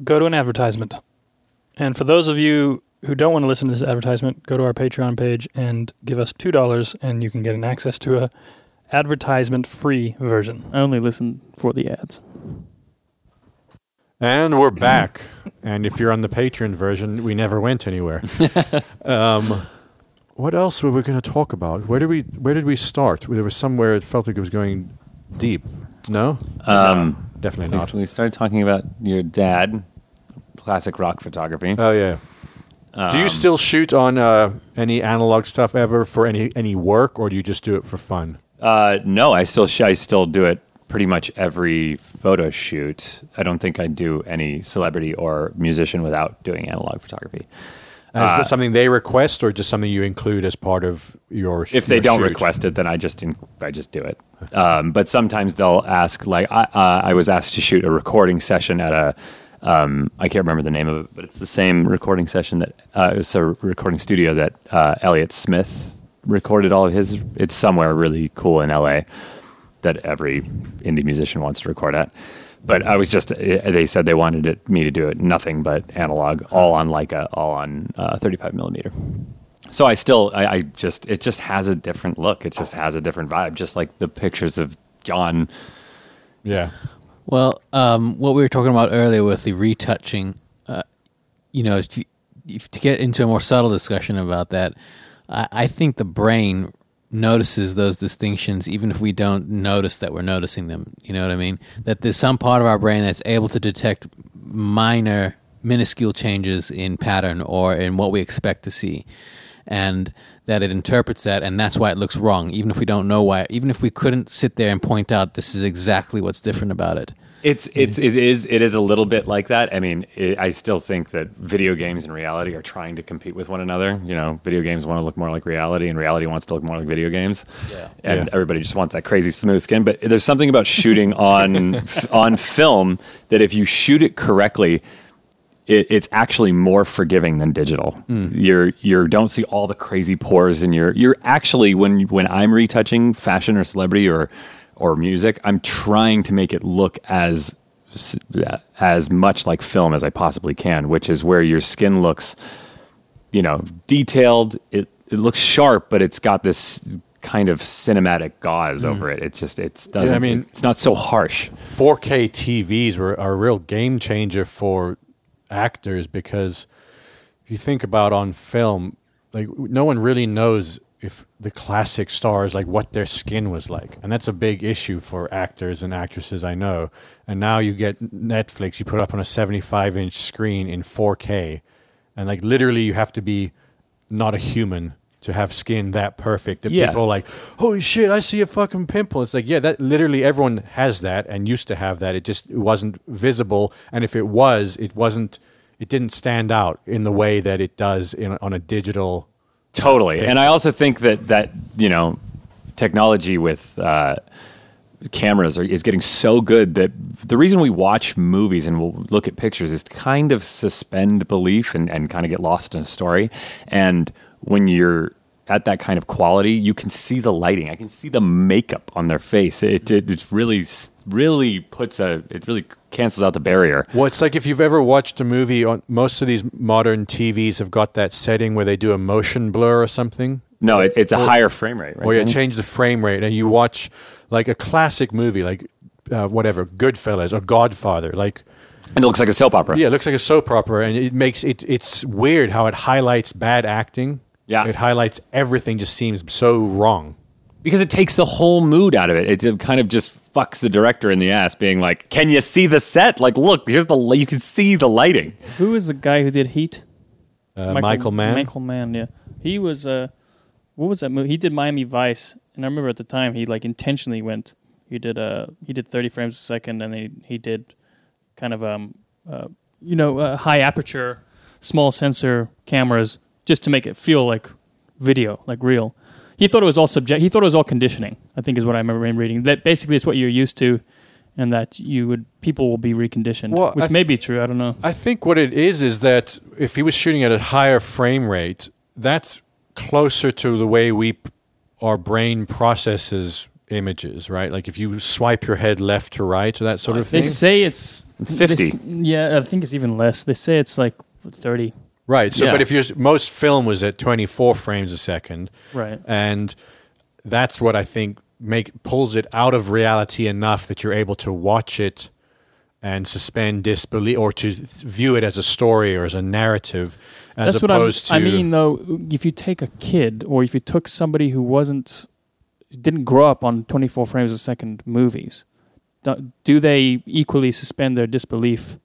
Speaker 5: Go to an advertisement. And for those of you who don't want to listen to this advertisement, go to our Patreon page and give us two dollars, and you can get an access to a advertisement free version.
Speaker 6: I only listen for the ads.
Speaker 2: And we're back. and if you're on the Patreon version, we never went anywhere. um, what else were we going to talk about? Where did we Where did we start? There was somewhere it felt like it was going deep. No,
Speaker 3: Um,
Speaker 2: definitely not.
Speaker 3: we started talking about your dad, classic rock photography.
Speaker 2: Oh yeah. do you
Speaker 3: Um,
Speaker 2: still shoot on uh, any analog stuff ever for any any work, or do you just do it for fun?
Speaker 3: Uh, no, I still sh- I still do it pretty much every photo shoot. I don't think I do any celebrity or musician without doing analog photography.
Speaker 2: Is
Speaker 3: Uh,
Speaker 2: that something they request, or just something you include as part of your? sh-
Speaker 3: If they
Speaker 2: your
Speaker 3: don't
Speaker 2: shoot?
Speaker 3: request it, then I just in- I just do it. Um, but sometimes they'll ask. Like I, uh, I was asked to shoot a recording session at a. Um, I can't remember the name of it, but it's the same recording session that uh, it's a recording studio that uh, Elliott Smith recorded all of his. It's somewhere really cool in LA that every indie musician wants to record at. But I was just, uh, they said they wanted it, me to do it nothing but analog, all on Leica, all on uh, 35 millimeter. So I still, I, I just, it just has a different look. It just has a different vibe, just like the pictures of John.
Speaker 2: Yeah.
Speaker 4: Well, um, what we were talking about earlier with the retouching, uh, you know, if you, if, to get into a more subtle discussion about that, I, I think the brain notices those distinctions even if we don't notice that we're noticing them. You know what I mean? That there's some part of our brain that's able to detect minor, minuscule changes in pattern or in what we expect to see. And that it interprets that, and that's why it looks wrong, even if we don't know why, even if we couldn't sit there and point out this is exactly what's different about it.
Speaker 3: It's it's it is it is a little bit like that. I mean, it, I still think that video games and reality are trying to compete with one another. You know, video games want to look more like reality, and reality wants to look more like video games.
Speaker 4: Yeah.
Speaker 3: and
Speaker 2: Yeah.
Speaker 3: everybody just wants that crazy smooth skin. But there's something about shooting on f- on film that if you shoot it correctly. It, it's actually more forgiving than digital. Mm. You're you don't see all the crazy pores in your. You're actually when when I'm retouching fashion or celebrity or or music, I'm trying to make it look as as much like film as I possibly can, which is where your skin looks, you know, detailed. It it looks sharp, but it's got this kind of cinematic gauze hmm. over it. It just it's doesn't.
Speaker 2: I mean-
Speaker 3: it's not so harsh.
Speaker 2: 4K TVs were are a real game changer for actors because if you think about on film, like no one really knows if the classic stars like what their skin was like, and that's a big issue for actors and actresses I know. And now you get Netflix, you put it up on a 75 inch screen in 4K, and like literally you have to be not a human to have skin that perfect that
Speaker 3: Yeah.
Speaker 2: people are like, holy shit, I see a fucking pimple. It's like, yeah, that literally everyone has that and used to have that. It just it wasn't visible, and if it was, it wasn't. It didn't stand out in the way that it does in, on a digital.
Speaker 3: Totally, and I also think that that you know, technology with uh, cameras are, is getting so good that the reason we watch movies and we'll look at pictures is to kind of suspend belief and, and kind of get lost in a story. And when you're at that kind of quality, you can see the lighting. I can see the makeup on their face. It it, it really really puts a it really cancels out the barrier.
Speaker 2: Well, it's like if you've ever watched a movie on most of these modern TVs have got that setting where they do a motion blur or something.
Speaker 3: No, it, it's a higher frame rate, right?
Speaker 2: or you change the frame rate and you watch like a classic movie like uh, whatever Goodfellas or Godfather like
Speaker 3: and it looks like a soap opera.
Speaker 2: yeah it looks like a soap opera and it makes it it's weird how it highlights bad acting
Speaker 3: Yeah.
Speaker 2: it highlights everything just seems so wrong
Speaker 3: because it takes the whole mood out of. It, it kind of just fucks the director in the ass, being like, "Can you see the set? Like, look, here's the you can see the lighting."
Speaker 6: Who is the guy who did Heat?
Speaker 2: uh, Michael, Mann
Speaker 6: Michael Mann, yeah. He was uh what was that movie? He did Miami Vice, and I remember at the time he like intentionally went. He did uh he did 30 frames a second, and he he did kind of um uh, you know uh, high aperture, small sensor cameras just to make it feel like video, like real. He thought it was all subject. He thought it was all conditioning. I think is what I remember him reading. That basically it's what you're used to, and that you would people will be reconditioned,
Speaker 2: Well,
Speaker 6: which
Speaker 2: I
Speaker 6: may be true. I don't know.
Speaker 2: I think what it is is that if he was shooting at a higher frame rate that's closer to the way we our brain processes images right like if you swipe your head left to right or that sort of thing.
Speaker 6: They say it's
Speaker 3: 50.
Speaker 6: they s- yeah, I think it's even less. They say it's like thirty.
Speaker 2: Right. So,
Speaker 3: Yeah.
Speaker 2: but if you're most film was at 24 frames a second,
Speaker 6: Right.
Speaker 2: and that's what I think make pulls it out of reality enough that you're able to watch it and suspend disbelief or to view it as a story or as a narrative, as
Speaker 6: That's what I'm,
Speaker 2: opposed to.
Speaker 6: I mean, though, if you take a kid or if you took somebody who wasn't didn't grow up on 24 frames a second movies, do they equally suspend their disbelief?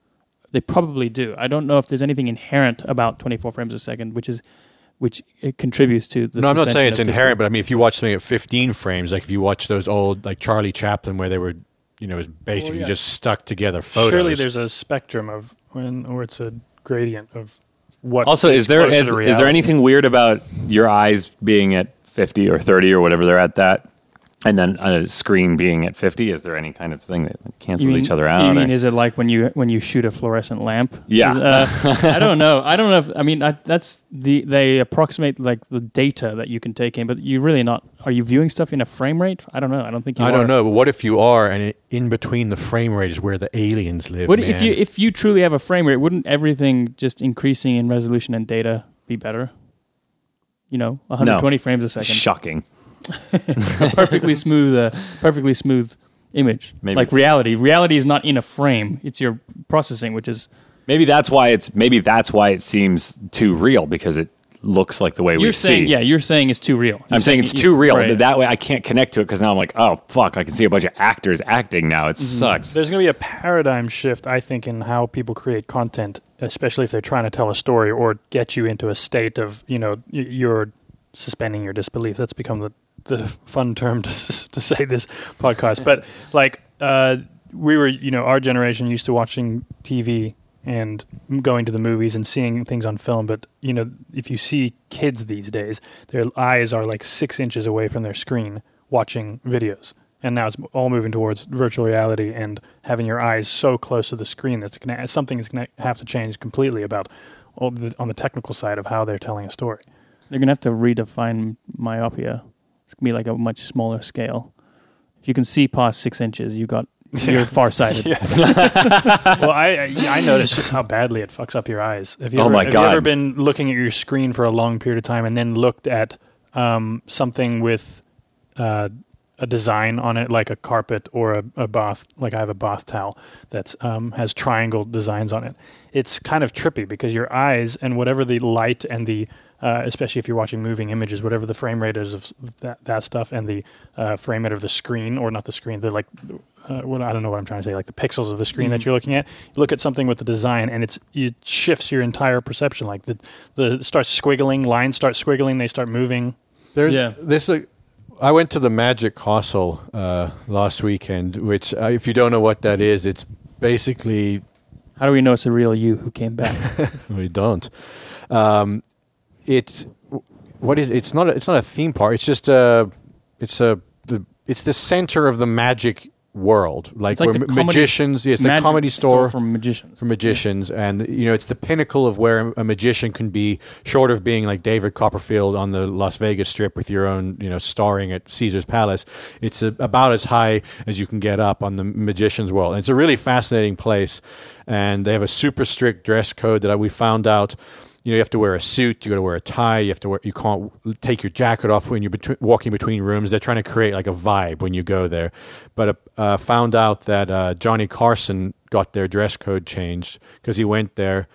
Speaker 6: They probably do. I don't know if there's anything inherent about 24 frames a second, which is which it contributes to the.
Speaker 2: no, I'm not saying it's inherent, but I mean, if you watch something at 15 frames, like if you watch those old, like Charlie Chaplin, where they were, you know, it was basically
Speaker 5: yeah.
Speaker 2: just stuck together photos.
Speaker 5: Surely there's a spectrum of when, or it's a gradient of what.
Speaker 3: Also, is there
Speaker 5: closer
Speaker 3: is,
Speaker 5: to
Speaker 3: is there anything weird about your eyes being at fifty or thirty or whatever they're at that, and then a screen being at fifty? Is there any kind of thing that cancels
Speaker 6: mean,
Speaker 3: each other out?
Speaker 6: You
Speaker 3: or-
Speaker 6: mean is it like when you when you shoot a fluorescent lamp?
Speaker 3: Yeah.
Speaker 6: Uh, I don't know. I don't know. If, I mean, I, that's the they approximate like the data that you can take in, but you really not. Are you viewing stuff in a frame rate? I don't know. I don't think you.
Speaker 2: I
Speaker 6: are.
Speaker 2: don't know, but what if you are, and it, in between the frame rate is where the aliens live?
Speaker 6: What if you if you truly have a frame rate? Wouldn't everything just increasing in resolution and data be better? You know, 120 frames a second,
Speaker 3: shocking?
Speaker 6: perfectly smooth, uh, perfectly smooth image.
Speaker 3: Maybe
Speaker 6: like reality. Reality is not in a frame; it's your processing, which is
Speaker 3: maybe that's why it's maybe that's why it seems too real because it looks like the way we
Speaker 6: You're saying,
Speaker 3: see.
Speaker 6: yeah, you're saying it's too real. You're
Speaker 3: I'm saying it's
Speaker 6: you-
Speaker 3: too real.
Speaker 6: right.
Speaker 3: That way I can't connect to it because now I'm like, oh fuck, I can see a bunch of actors acting now. It sucks.
Speaker 5: There's going to be a paradigm shift, I think, in how people create content, especially if they're trying to tell a story or get you into a state of, you know, you're suspending your disbelief. That's become the, the fun term to, to say this podcast. But like, uh, we were, you know, our generation used to watching TV and going to the movies and seeing things on film. But, you know, if you see kids these days, their eyes are like six inches away from their screen watching videos. And now it's all moving towards virtual reality and having your eyes so close to the screen that's gonna, something is going to have to change completely about the, on the technical side of how they're telling a story.
Speaker 6: They're gonna have to redefine myopia. It's gonna be like a much smaller scale. If you can see past six inches, you got you're farsighted.
Speaker 5: well, I I I noticed just how badly it fucks up your eyes. Have you
Speaker 3: Oh
Speaker 5: ever,
Speaker 3: my
Speaker 5: have
Speaker 3: God.
Speaker 5: you ever been looking at your screen for a long period of time and then looked at um, something with uh, a design on it, like a carpet or a, a bath? Like I have a bath towel that um, has triangle designs on it. It's kind of trippy because your eyes and whatever the light and the uh, especially if you're watching moving images, whatever the frame rate is of that, that stuff, and the uh, frame rate of the screen, or not the screen, the like, uh, what I don't know what I'm trying to say, like the pixels of the screen that you're looking at. You look at something with the design, and it's it shifts your entire perception. Like the the it starts squiggling, lines start squiggling, they start moving.
Speaker 2: There's
Speaker 6: Yeah.
Speaker 2: this. Uh, I went to the Magic Castle uh, last weekend, which, uh, if you don't know what that is, it's basically
Speaker 6: How do we know it's a real you who came back?
Speaker 2: we don't. Um, it's what is it's not a, it's not a theme park. It's just a it's a the it's the center of the magic world, like,
Speaker 6: It's like
Speaker 2: where
Speaker 6: comedy-
Speaker 2: magicians. Yes, the comedy store
Speaker 6: for magicians.
Speaker 2: for magicians, and you know it's the pinnacle of where a magician can be, short of being like David Copperfield on the Las Vegas Strip with your own, you know, starring at Caesar's Palace. It's a, about as high as you can get up on the magician's world. And it's a really fascinating place, and they have a super strict dress code that we found out. You know, you have to wear a suit. You got to wear a tie. You have to wear. You can't take your jacket off when you're between, walking between rooms. They're trying to create like a vibe when you go there. But uh, uh, found out that uh, Johnny Carson got their dress code changed because he went there,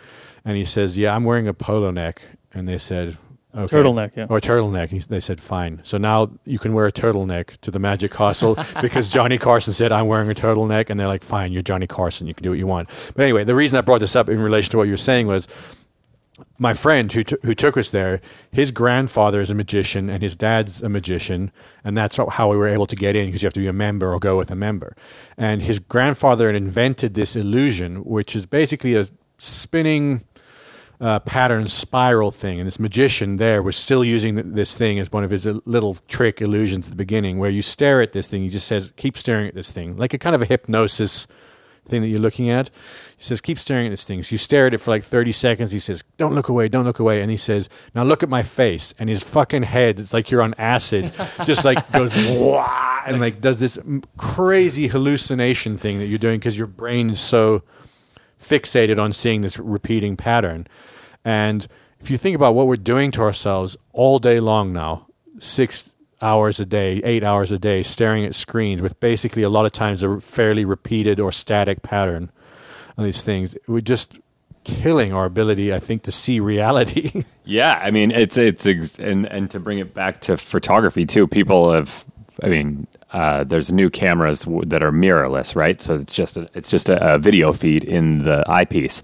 Speaker 2: and he says, "Yeah, I'm wearing a polo neck," and they said. Okay.
Speaker 6: Turtleneck, yeah.
Speaker 2: Or turtleneck. He- They said, fine. So now you can wear a turtleneck to the Magic Castle because Johnny Carson said, I'm wearing a turtleneck. And they're like, fine, you're Johnny Carson. You can do what you want. But anyway, the reason I brought this up in relation to what you were saying was my friend who, t- who took us there, his grandfather is a magician and his dad's a magician. And that's how we were able to get in because you have to be a member or go with a member. And his grandfather had invented this illusion, which is basically a spinning uh, pattern spiral thing. And this magician there was still using th- this thing as one of his uh, little trick illusions at the beginning, where you stare at this thing. He just says, keep staring at this thing, like a kind of a hypnosis thing that you're looking at. He says, keep staring at this thing. So you stare at it for like 30 seconds. He says, don't look away, don't look away. And he says, now look at my face. And his fucking head, it's like you're on acid, just like goes, Wah! and like does this crazy hallucination thing that you're doing because your brain is so fixated on seeing this repeating pattern. And if you think about what we're doing to ourselves all day long now, six hours a day, eight hours a day, staring at screens with basically a lot of times a fairly repeated or static pattern on these things, we're just killing our ability, I think, to see reality.
Speaker 3: Yeah, I mean it's it's ex- and and to bring it back to photography too. People have, I mean, uh, there's new cameras w- that are mirrorless, right? So it's just a, it's just a, a video feed in the eyepiece.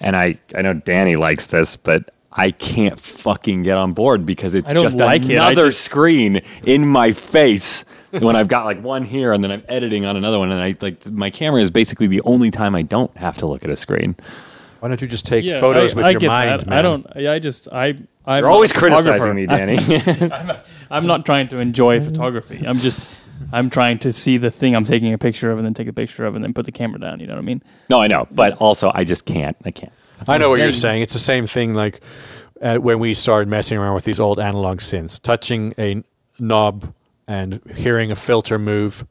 Speaker 3: And I I know Danny likes this, but I can't fucking get on board because it's just
Speaker 6: like it.
Speaker 3: Another
Speaker 6: just-
Speaker 3: screen in my face. when I've got like one here and then I'm editing on another one, and I like my camera is basically the only time I don't have to look at a screen.
Speaker 2: Why don't you just take
Speaker 6: Yeah,
Speaker 2: photos
Speaker 6: I,
Speaker 2: with
Speaker 6: I
Speaker 2: your
Speaker 6: get
Speaker 2: mind?
Speaker 6: that.
Speaker 2: man?
Speaker 6: I don't. I just. I. I'm
Speaker 3: You're always
Speaker 6: not a photographer.
Speaker 3: criticizing me, Danny.
Speaker 6: I'm not trying to enjoy photography. I'm just. I'm trying to see the thing I'm taking a picture of and then take a picture of and then put the camera down. You know what I mean?
Speaker 3: no, I know, but also I just can't. I can't.
Speaker 2: I know what you're saying. It's the same thing like uh, when we started messing around with these old analog synths. Touching a knob and hearing a filter move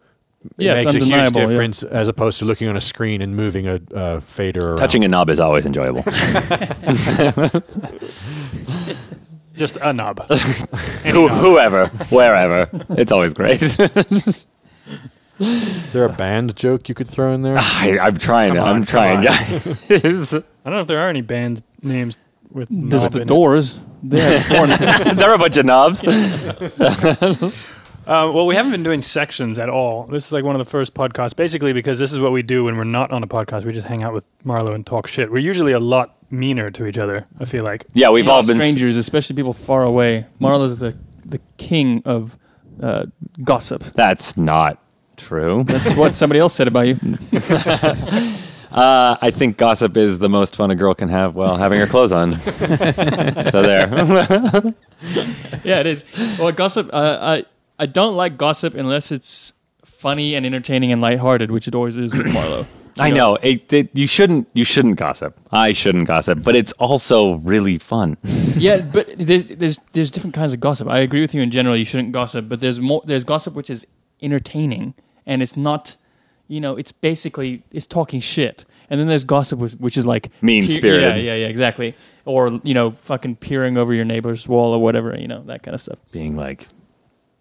Speaker 6: Yeah, it's
Speaker 2: makes a huge
Speaker 6: undeniable, yeah.
Speaker 2: difference as opposed to looking on a screen and moving a uh, fader around.
Speaker 3: Touching a knob is always enjoyable.
Speaker 5: Just a knob.
Speaker 3: Who, whoever, wherever, it's always great.
Speaker 2: Is there a band joke you could throw in there?
Speaker 3: I, I'm trying.
Speaker 2: Come on,
Speaker 3: I'm
Speaker 2: come
Speaker 3: trying,
Speaker 2: on.
Speaker 3: guys.
Speaker 5: I don't know if there are any band names with.
Speaker 6: There's
Speaker 5: knob
Speaker 6: the
Speaker 5: in it.
Speaker 6: Doors. They have four
Speaker 3: there are a bunch of knobs.
Speaker 5: Uh, well, we haven't been doing sections at all. This is like one of the first podcasts, basically because this is what we do when we're not on a podcast. We just hang out with Marlo and talk shit. We're usually a lot meaner to each other. I feel like.
Speaker 3: Yeah, we've all been.
Speaker 6: strangers, especially people far away. Marlo's the the king of uh, gossip.
Speaker 3: That's not true.
Speaker 6: That's what somebody else said about you.
Speaker 3: Uh, I think gossip is the most fun a girl can have while having her clothes on. so there.
Speaker 6: yeah, it is. Well, gossip. Uh, I I don't like gossip unless it's funny and entertaining and lighthearted, which it always is with Marlo.
Speaker 3: I know it, it, you shouldn't. You shouldn't gossip. I shouldn't gossip, but it's also really fun.
Speaker 6: yeah, but there's there's there's different kinds of gossip. I agree with you in general. You shouldn't gossip, but there's more. There's gossip which is entertaining and it's not. You know, it's basically it's talking shit. And then there's gossip which, which is like
Speaker 3: Mean-spirited.
Speaker 6: Yeah, yeah, yeah, exactly. Or you know, fucking peering over your neighbor's wall or whatever. You know, that kind of stuff.
Speaker 3: Being like,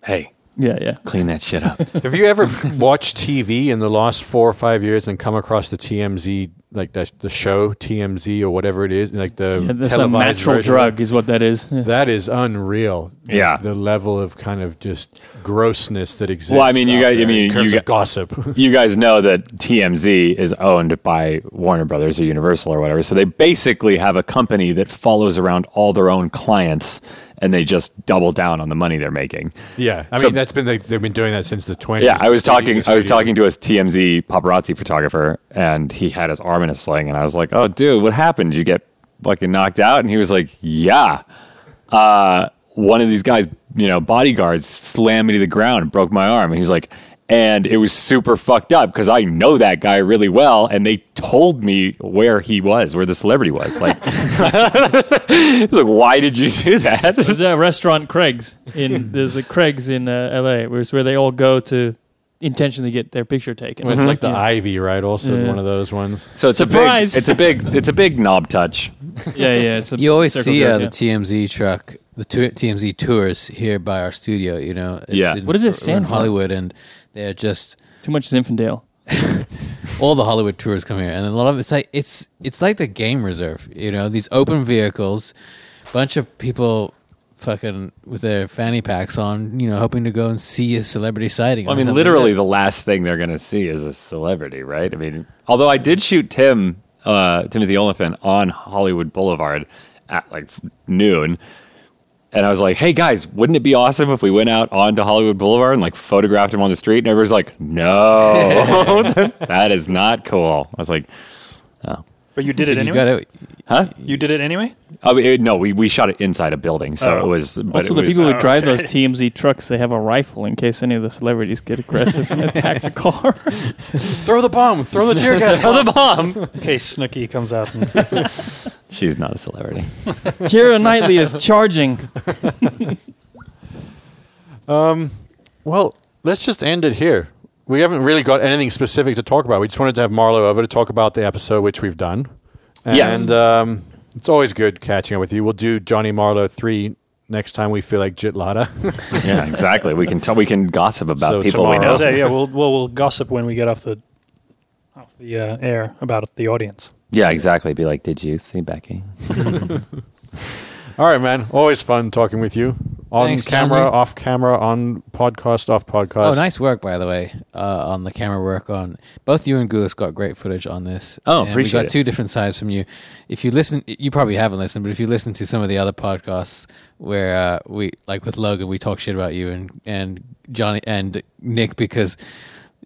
Speaker 3: "Hey,
Speaker 6: Yeah, yeah.
Speaker 3: clean that shit up."
Speaker 2: Have you ever watched TV in the last four or five years and come across the TMZ, like the, the show TMZ or whatever it is, like the
Speaker 6: yeah that's a natural
Speaker 2: version
Speaker 6: drug, is what that is. Yeah.
Speaker 2: That is unreal.
Speaker 3: Yeah.
Speaker 2: the level of kind of just grossness that exists.
Speaker 3: Well, I mean, you guys- I mean, you
Speaker 2: of
Speaker 3: got-
Speaker 2: gossip.
Speaker 3: you guys know that TMZ is owned by Warner Brothers or Universal or whatever. So they basically have a company that follows around all their own clients and they just double down on the money they're making.
Speaker 2: yeah, I
Speaker 3: So-
Speaker 2: mean that's been the, they've been doing that since the twenties.
Speaker 3: Yeah, I was talking. I was talking to a TMZ paparazzi photographer, and he had his arm in a sling, and I was like, "Oh, dude, what happened? Did you get fucking knocked out?" And he was like, "Yeah, uh, one of these guys, you know, bodyguards, slammed me to the ground and broke my arm." And he was like. And it was super fucked up because I know that guy really well, and they told me where he was, where the celebrity was. Like, it's like, why did you do that?
Speaker 6: There's a restaurant Craig's in there's a Craig's in uh, L.A. where it's where they all go to intentionally get their picture taken.
Speaker 2: It's like the
Speaker 6: yeah.
Speaker 2: Ivy, right? Also,
Speaker 6: Yeah.
Speaker 2: one of those ones.
Speaker 3: So it's
Speaker 6: Surprise!
Speaker 3: a big, it's a big, it's a big knob touch.
Speaker 6: yeah, yeah. It's a
Speaker 4: You always
Speaker 6: circle
Speaker 4: see
Speaker 6: jerk,
Speaker 4: uh,
Speaker 6: yeah.
Speaker 4: the TMZ truck, the tu- TMZ tours here by our studio. You know, it's
Speaker 3: Yeah.
Speaker 4: in-
Speaker 6: What does it
Speaker 4: we're
Speaker 6: stand
Speaker 4: in
Speaker 6: for?
Speaker 4: Hollywood, and they're just
Speaker 6: Too much Zinfandel.
Speaker 4: all the Hollywood tours come here, and a lot of it's like it's it's like the game reserve. You know, these open vehicles, bunch of people. Fucking with their fanny packs on, you know, hoping to go and see a celebrity sighting.
Speaker 3: Well, I mean, literally,
Speaker 4: like
Speaker 3: the last thing they're going to see is a celebrity, right? I mean, although I did shoot Tim, uh, Timothy Olyphant on Hollywood Boulevard at like noon, and I was like, "Hey guys, wouldn't it be awesome if we went out onto Hollywood Boulevard and like photographed him on the street?" And everyone's like, "No, that is not cool." I was like,
Speaker 5: But you did it
Speaker 4: that. You
Speaker 5: anyway.
Speaker 4: gotta-
Speaker 3: "Huh?"
Speaker 5: You did it anyway.
Speaker 3: I mean, it- no, we, we shot it inside a building, so
Speaker 5: Oh.
Speaker 3: it was. But
Speaker 6: Also,
Speaker 3: it
Speaker 6: the
Speaker 3: was,
Speaker 6: people who
Speaker 5: Oh,
Speaker 6: drive
Speaker 5: okay.
Speaker 6: those TMZ trucks, they have a rifle in case any of the celebrities get aggressive and attack the car.
Speaker 2: Throw the bomb. Throw the tear gas.
Speaker 3: Throw the bomb.
Speaker 5: In case Snooki comes out. And,
Speaker 3: She's not a celebrity.
Speaker 6: Keira Knightley is charging.
Speaker 2: um, Well, let's just end it here. We haven't really got anything specific to talk about. We just wanted to have Marlo over to talk about the episode, which we've done. And
Speaker 3: Yes.
Speaker 2: um, it's always good catching up with you. We'll do Jonny Marlow 3 next time we feel like Jitlada.
Speaker 3: yeah, exactly. We can tell. We can gossip about
Speaker 2: So
Speaker 3: people we
Speaker 2: tomorrow-
Speaker 3: know.
Speaker 5: Say, yeah, we'll, we'll we'll gossip when we get off the off the uh, air about the audience.
Speaker 3: Yeah, exactly. Be like, did you see Becky?
Speaker 2: All right, man. Always fun talking with you. On
Speaker 4: Thanks,
Speaker 2: camera,
Speaker 4: Stanley.
Speaker 2: off camera, on podcast, off podcast.
Speaker 4: Oh, nice work, by the way, uh, on the camera work. On both you and Gulis got great footage on this.
Speaker 3: Oh,
Speaker 4: and
Speaker 3: appreciate
Speaker 4: We got
Speaker 3: it.
Speaker 4: two different sides from you. If you listen, you probably haven't listened, but if you listen to some of the other podcasts where uh, we, like with Logan, we talk shit about you and and Johnny and Nick because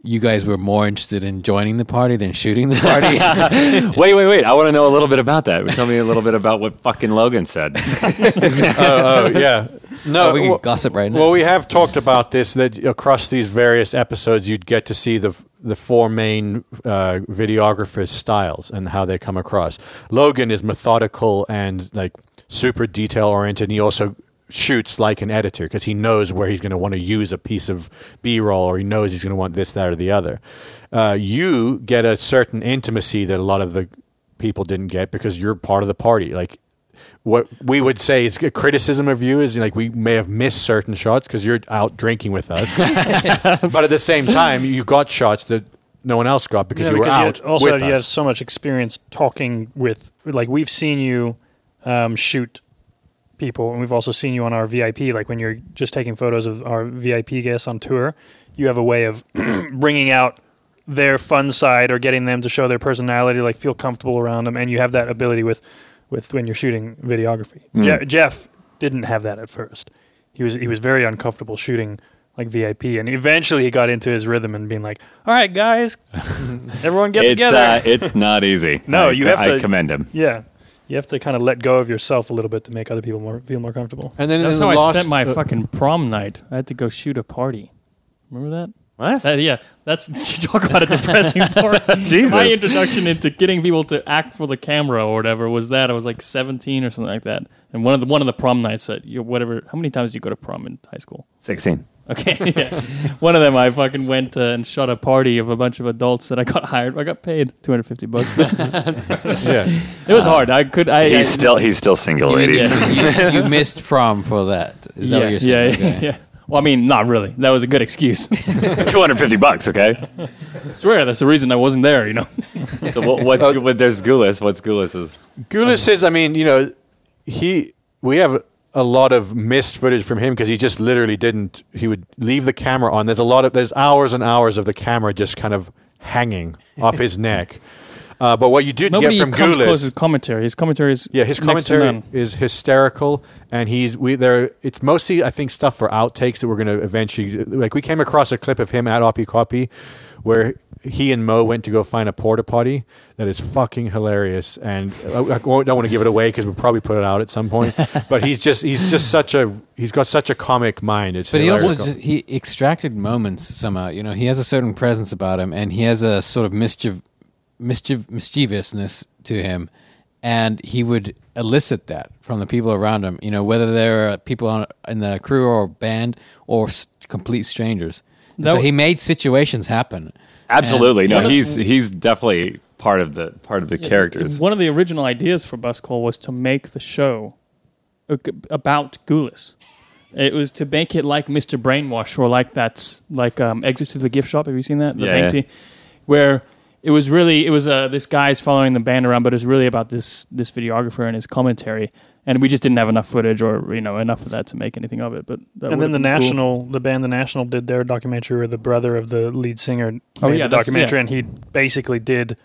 Speaker 4: you guys were more interested in joining the party than shooting the party.
Speaker 3: wait, wait, wait. I want to know a little bit about that. Tell me a little bit about what fucking Logan said.
Speaker 2: oh, oh, yeah. No,
Speaker 4: oh, we can
Speaker 2: well-
Speaker 4: gossip right now.
Speaker 2: Well, we have talked about this that across these various episodes, you'd get to see the the four main uh, videographers' styles and how they come across. Logan is methodical and like super detail oriented. And he also shoots like an editor because he knows where he's going to want to use a piece of B roll or he knows he's going to want this, that, or the other. Uh, you get a certain intimacy that a lot of the people didn't get because you're part of the party. Like what we would say is a criticism of you is like we may have missed certain shots because you're out drinking with us, but at the same time you got shots that no one else got because
Speaker 5: Yeah,
Speaker 2: you were out
Speaker 5: you also you have so much experience talking with like we've seen you um, shoot people and we've also seen you on our vip like when you're just taking photos of our vip guests on tour you have a way of bringing out their fun side or getting them to show their personality like feel comfortable around them and you have that ability with with when you're shooting videography. Je- jeff didn't have that at first. He was he was very uncomfortable shooting like vip and eventually he got into his rhythm and being like all right guys everyone get
Speaker 3: it's
Speaker 5: together.
Speaker 3: uh, it's not easy.
Speaker 5: No,
Speaker 3: I,
Speaker 5: you have
Speaker 3: I
Speaker 5: to- I
Speaker 3: commend him.
Speaker 5: yeah, you have to kind of let go of yourself a little bit to make other people more feel more comfortable.
Speaker 2: And then
Speaker 6: That's
Speaker 2: in
Speaker 6: how
Speaker 2: the
Speaker 6: I
Speaker 2: last,
Speaker 6: spent my
Speaker 2: uh,
Speaker 6: fucking prom night. I had to go shoot a party. Remember that?
Speaker 3: What?
Speaker 6: That- yeah, that's you talk about a depressing story.
Speaker 3: Jesus.
Speaker 6: My introduction into getting people to act for the camera or whatever was that I was like 17 or something like that. And one of the one of the prom nights that you whatever. How many times did you go to prom in high school?
Speaker 3: Sixteen.
Speaker 6: Okay, yeah. one of them I fucking went uh, and shot a party of a bunch of adults that I got hired. I got paid 250 bucks.
Speaker 2: yeah.
Speaker 6: it was hard. I could. I. I,
Speaker 3: He's still he's still single,
Speaker 4: You, mean
Speaker 3: ladies.
Speaker 4: you, you missed prom for that. Is that
Speaker 6: yeah,
Speaker 4: what you're saying?
Speaker 6: yeah, yeah,
Speaker 4: Okay.
Speaker 6: yeah. Well, I mean, not really. That was a good excuse.
Speaker 3: Two hundred fifty bucks. Okay.
Speaker 6: I swear, that's the reason I wasn't there. You know.
Speaker 3: So what, what's
Speaker 2: Uh,
Speaker 3: what, there's Goulis. What's Goulis's?
Speaker 2: Gulas says, I mean, you know, he we have a lot of missed footage from him because he just literally didn't. He would leave the camera on. There's a lot of there's hours and hours of the camera just kind of hanging off his neck. Uh, but what you did
Speaker 6: Nobody
Speaker 2: get from
Speaker 6: comes close to his commentary. His commentary is
Speaker 2: yeah, his commentary is hysterical, and he's we there. It's mostly I think stuff for outtakes that we're going to eventually like. We came across a clip of him at Oppikoppi, where he and Mo went to go find a porta potty that is fucking hilarious, and I, I don't want to give it away because we'll probably put it out at some point. but he's just he's just such a he's got such a comic mind. It's
Speaker 4: But he also just, he extracted moments somehow. You know, he has a certain presence about him, and he has a sort of mischief, mischief, mischievousness to him, and he would elicit that from the people around him. You know, whether they're uh, people on, in the crew or band or s- complete strangers. And
Speaker 6: That
Speaker 4: so he made situations happen.
Speaker 3: Absolutely.
Speaker 4: And-
Speaker 3: no,
Speaker 6: Yeah.
Speaker 3: he's he's definitely part of the part of the characters.
Speaker 6: One of the original ideas for Bus Call was to make the show about Goulis. It was to make it like Mr. Brainwash or like that's like um, Exit Through the Gift Shop. Have you seen that? The
Speaker 3: Yeah, yeah.
Speaker 6: Banksy, where it was really it was uh, this guy's following the band around, but it was really about this this videographer and his commentary. And we just didn't have enough footage or you know enough of that to make anything of it. But that
Speaker 5: and then the
Speaker 6: been cool.
Speaker 5: National, the band The National did their documentary where the brother of the lead singer
Speaker 6: Oh, yeah,
Speaker 5: the documentary,
Speaker 6: yeah.
Speaker 5: and he basically did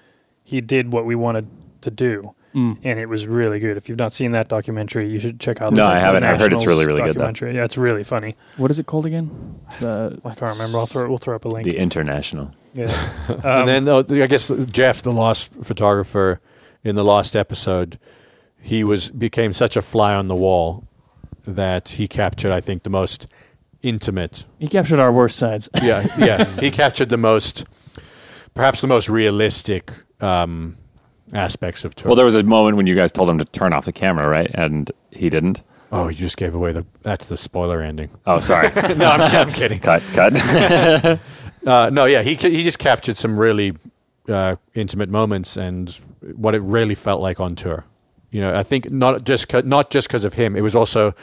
Speaker 5: he did what we wanted to do,
Speaker 6: Mm.
Speaker 5: and it was really good. If you've not seen that documentary, you should check out.
Speaker 3: No,
Speaker 5: the-
Speaker 3: I haven't. I've heard it's really, really good, though.
Speaker 5: documentary. Yeah, it's really funny.
Speaker 6: What is it called again? The
Speaker 5: I can't remember. I'll throw we'll throw up a link.
Speaker 3: The international.
Speaker 5: yeah.
Speaker 2: and
Speaker 5: Um,
Speaker 2: then uh, I guess Jeff, the lost photographer, in the last episode, he was became such a fly on the wall that he captured, I think, the most intimate.
Speaker 6: he captured our worst sides.
Speaker 2: Yeah, yeah, he captured the most, perhaps the most realistic um, aspects of tour.
Speaker 3: Well, there was a moment when you guys told him to turn off the camera, right? And he didn't.
Speaker 2: oh, you just gave away the that's the spoiler ending.
Speaker 3: Oh, sorry.
Speaker 2: no, I'm, I'm kidding.
Speaker 3: cut, cut.
Speaker 2: Uh, no, yeah, he he just captured some really uh, intimate moments and what it really felt like on tour. You know, I think not just 'cause- not just because of him. It was also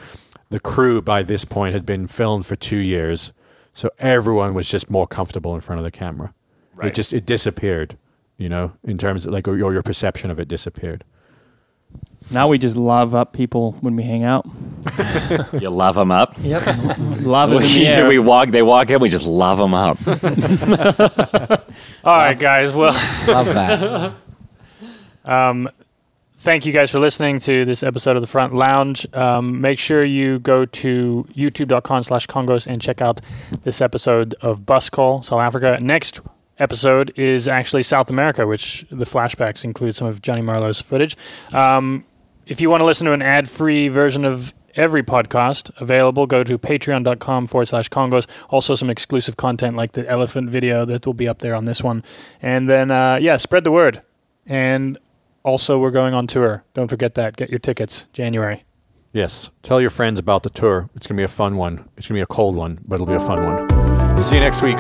Speaker 2: the crew by this point had been filmed for two years, so everyone was just more comfortable in front of the camera.
Speaker 3: Right.
Speaker 2: It just it disappeared. You know, in terms of like or your, your perception of it disappeared.
Speaker 6: Now we just love up people when we hang out.
Speaker 3: you love them up.
Speaker 6: Yep. love is in the
Speaker 3: We,
Speaker 6: air.
Speaker 3: we walk. They walk in. We just love them up.
Speaker 5: all right, guys. Well,
Speaker 4: Love that.
Speaker 5: Um, thank you guys for listening to this episode of the Front Lounge. Um, make sure you go to youtube.com slash Kongos and check out this episode of Bus Call, South Africa. Next episode is actually South America, which the flashbacks include some of Jonny Marlow's footage. Um, if you want to listen to an ad-free version of every podcast available, go to patreon.com forward slash Kongos. Also some exclusive content like the elephant video that will be up there on this one. And then, uh, yeah, spread the word. And also, we're going on tour. Don't forget that. Get your tickets January.
Speaker 2: Yes, tell your friends about the tour. It's gonna be a fun one. It's gonna be a cold one, but it'll be a fun one. See you next week.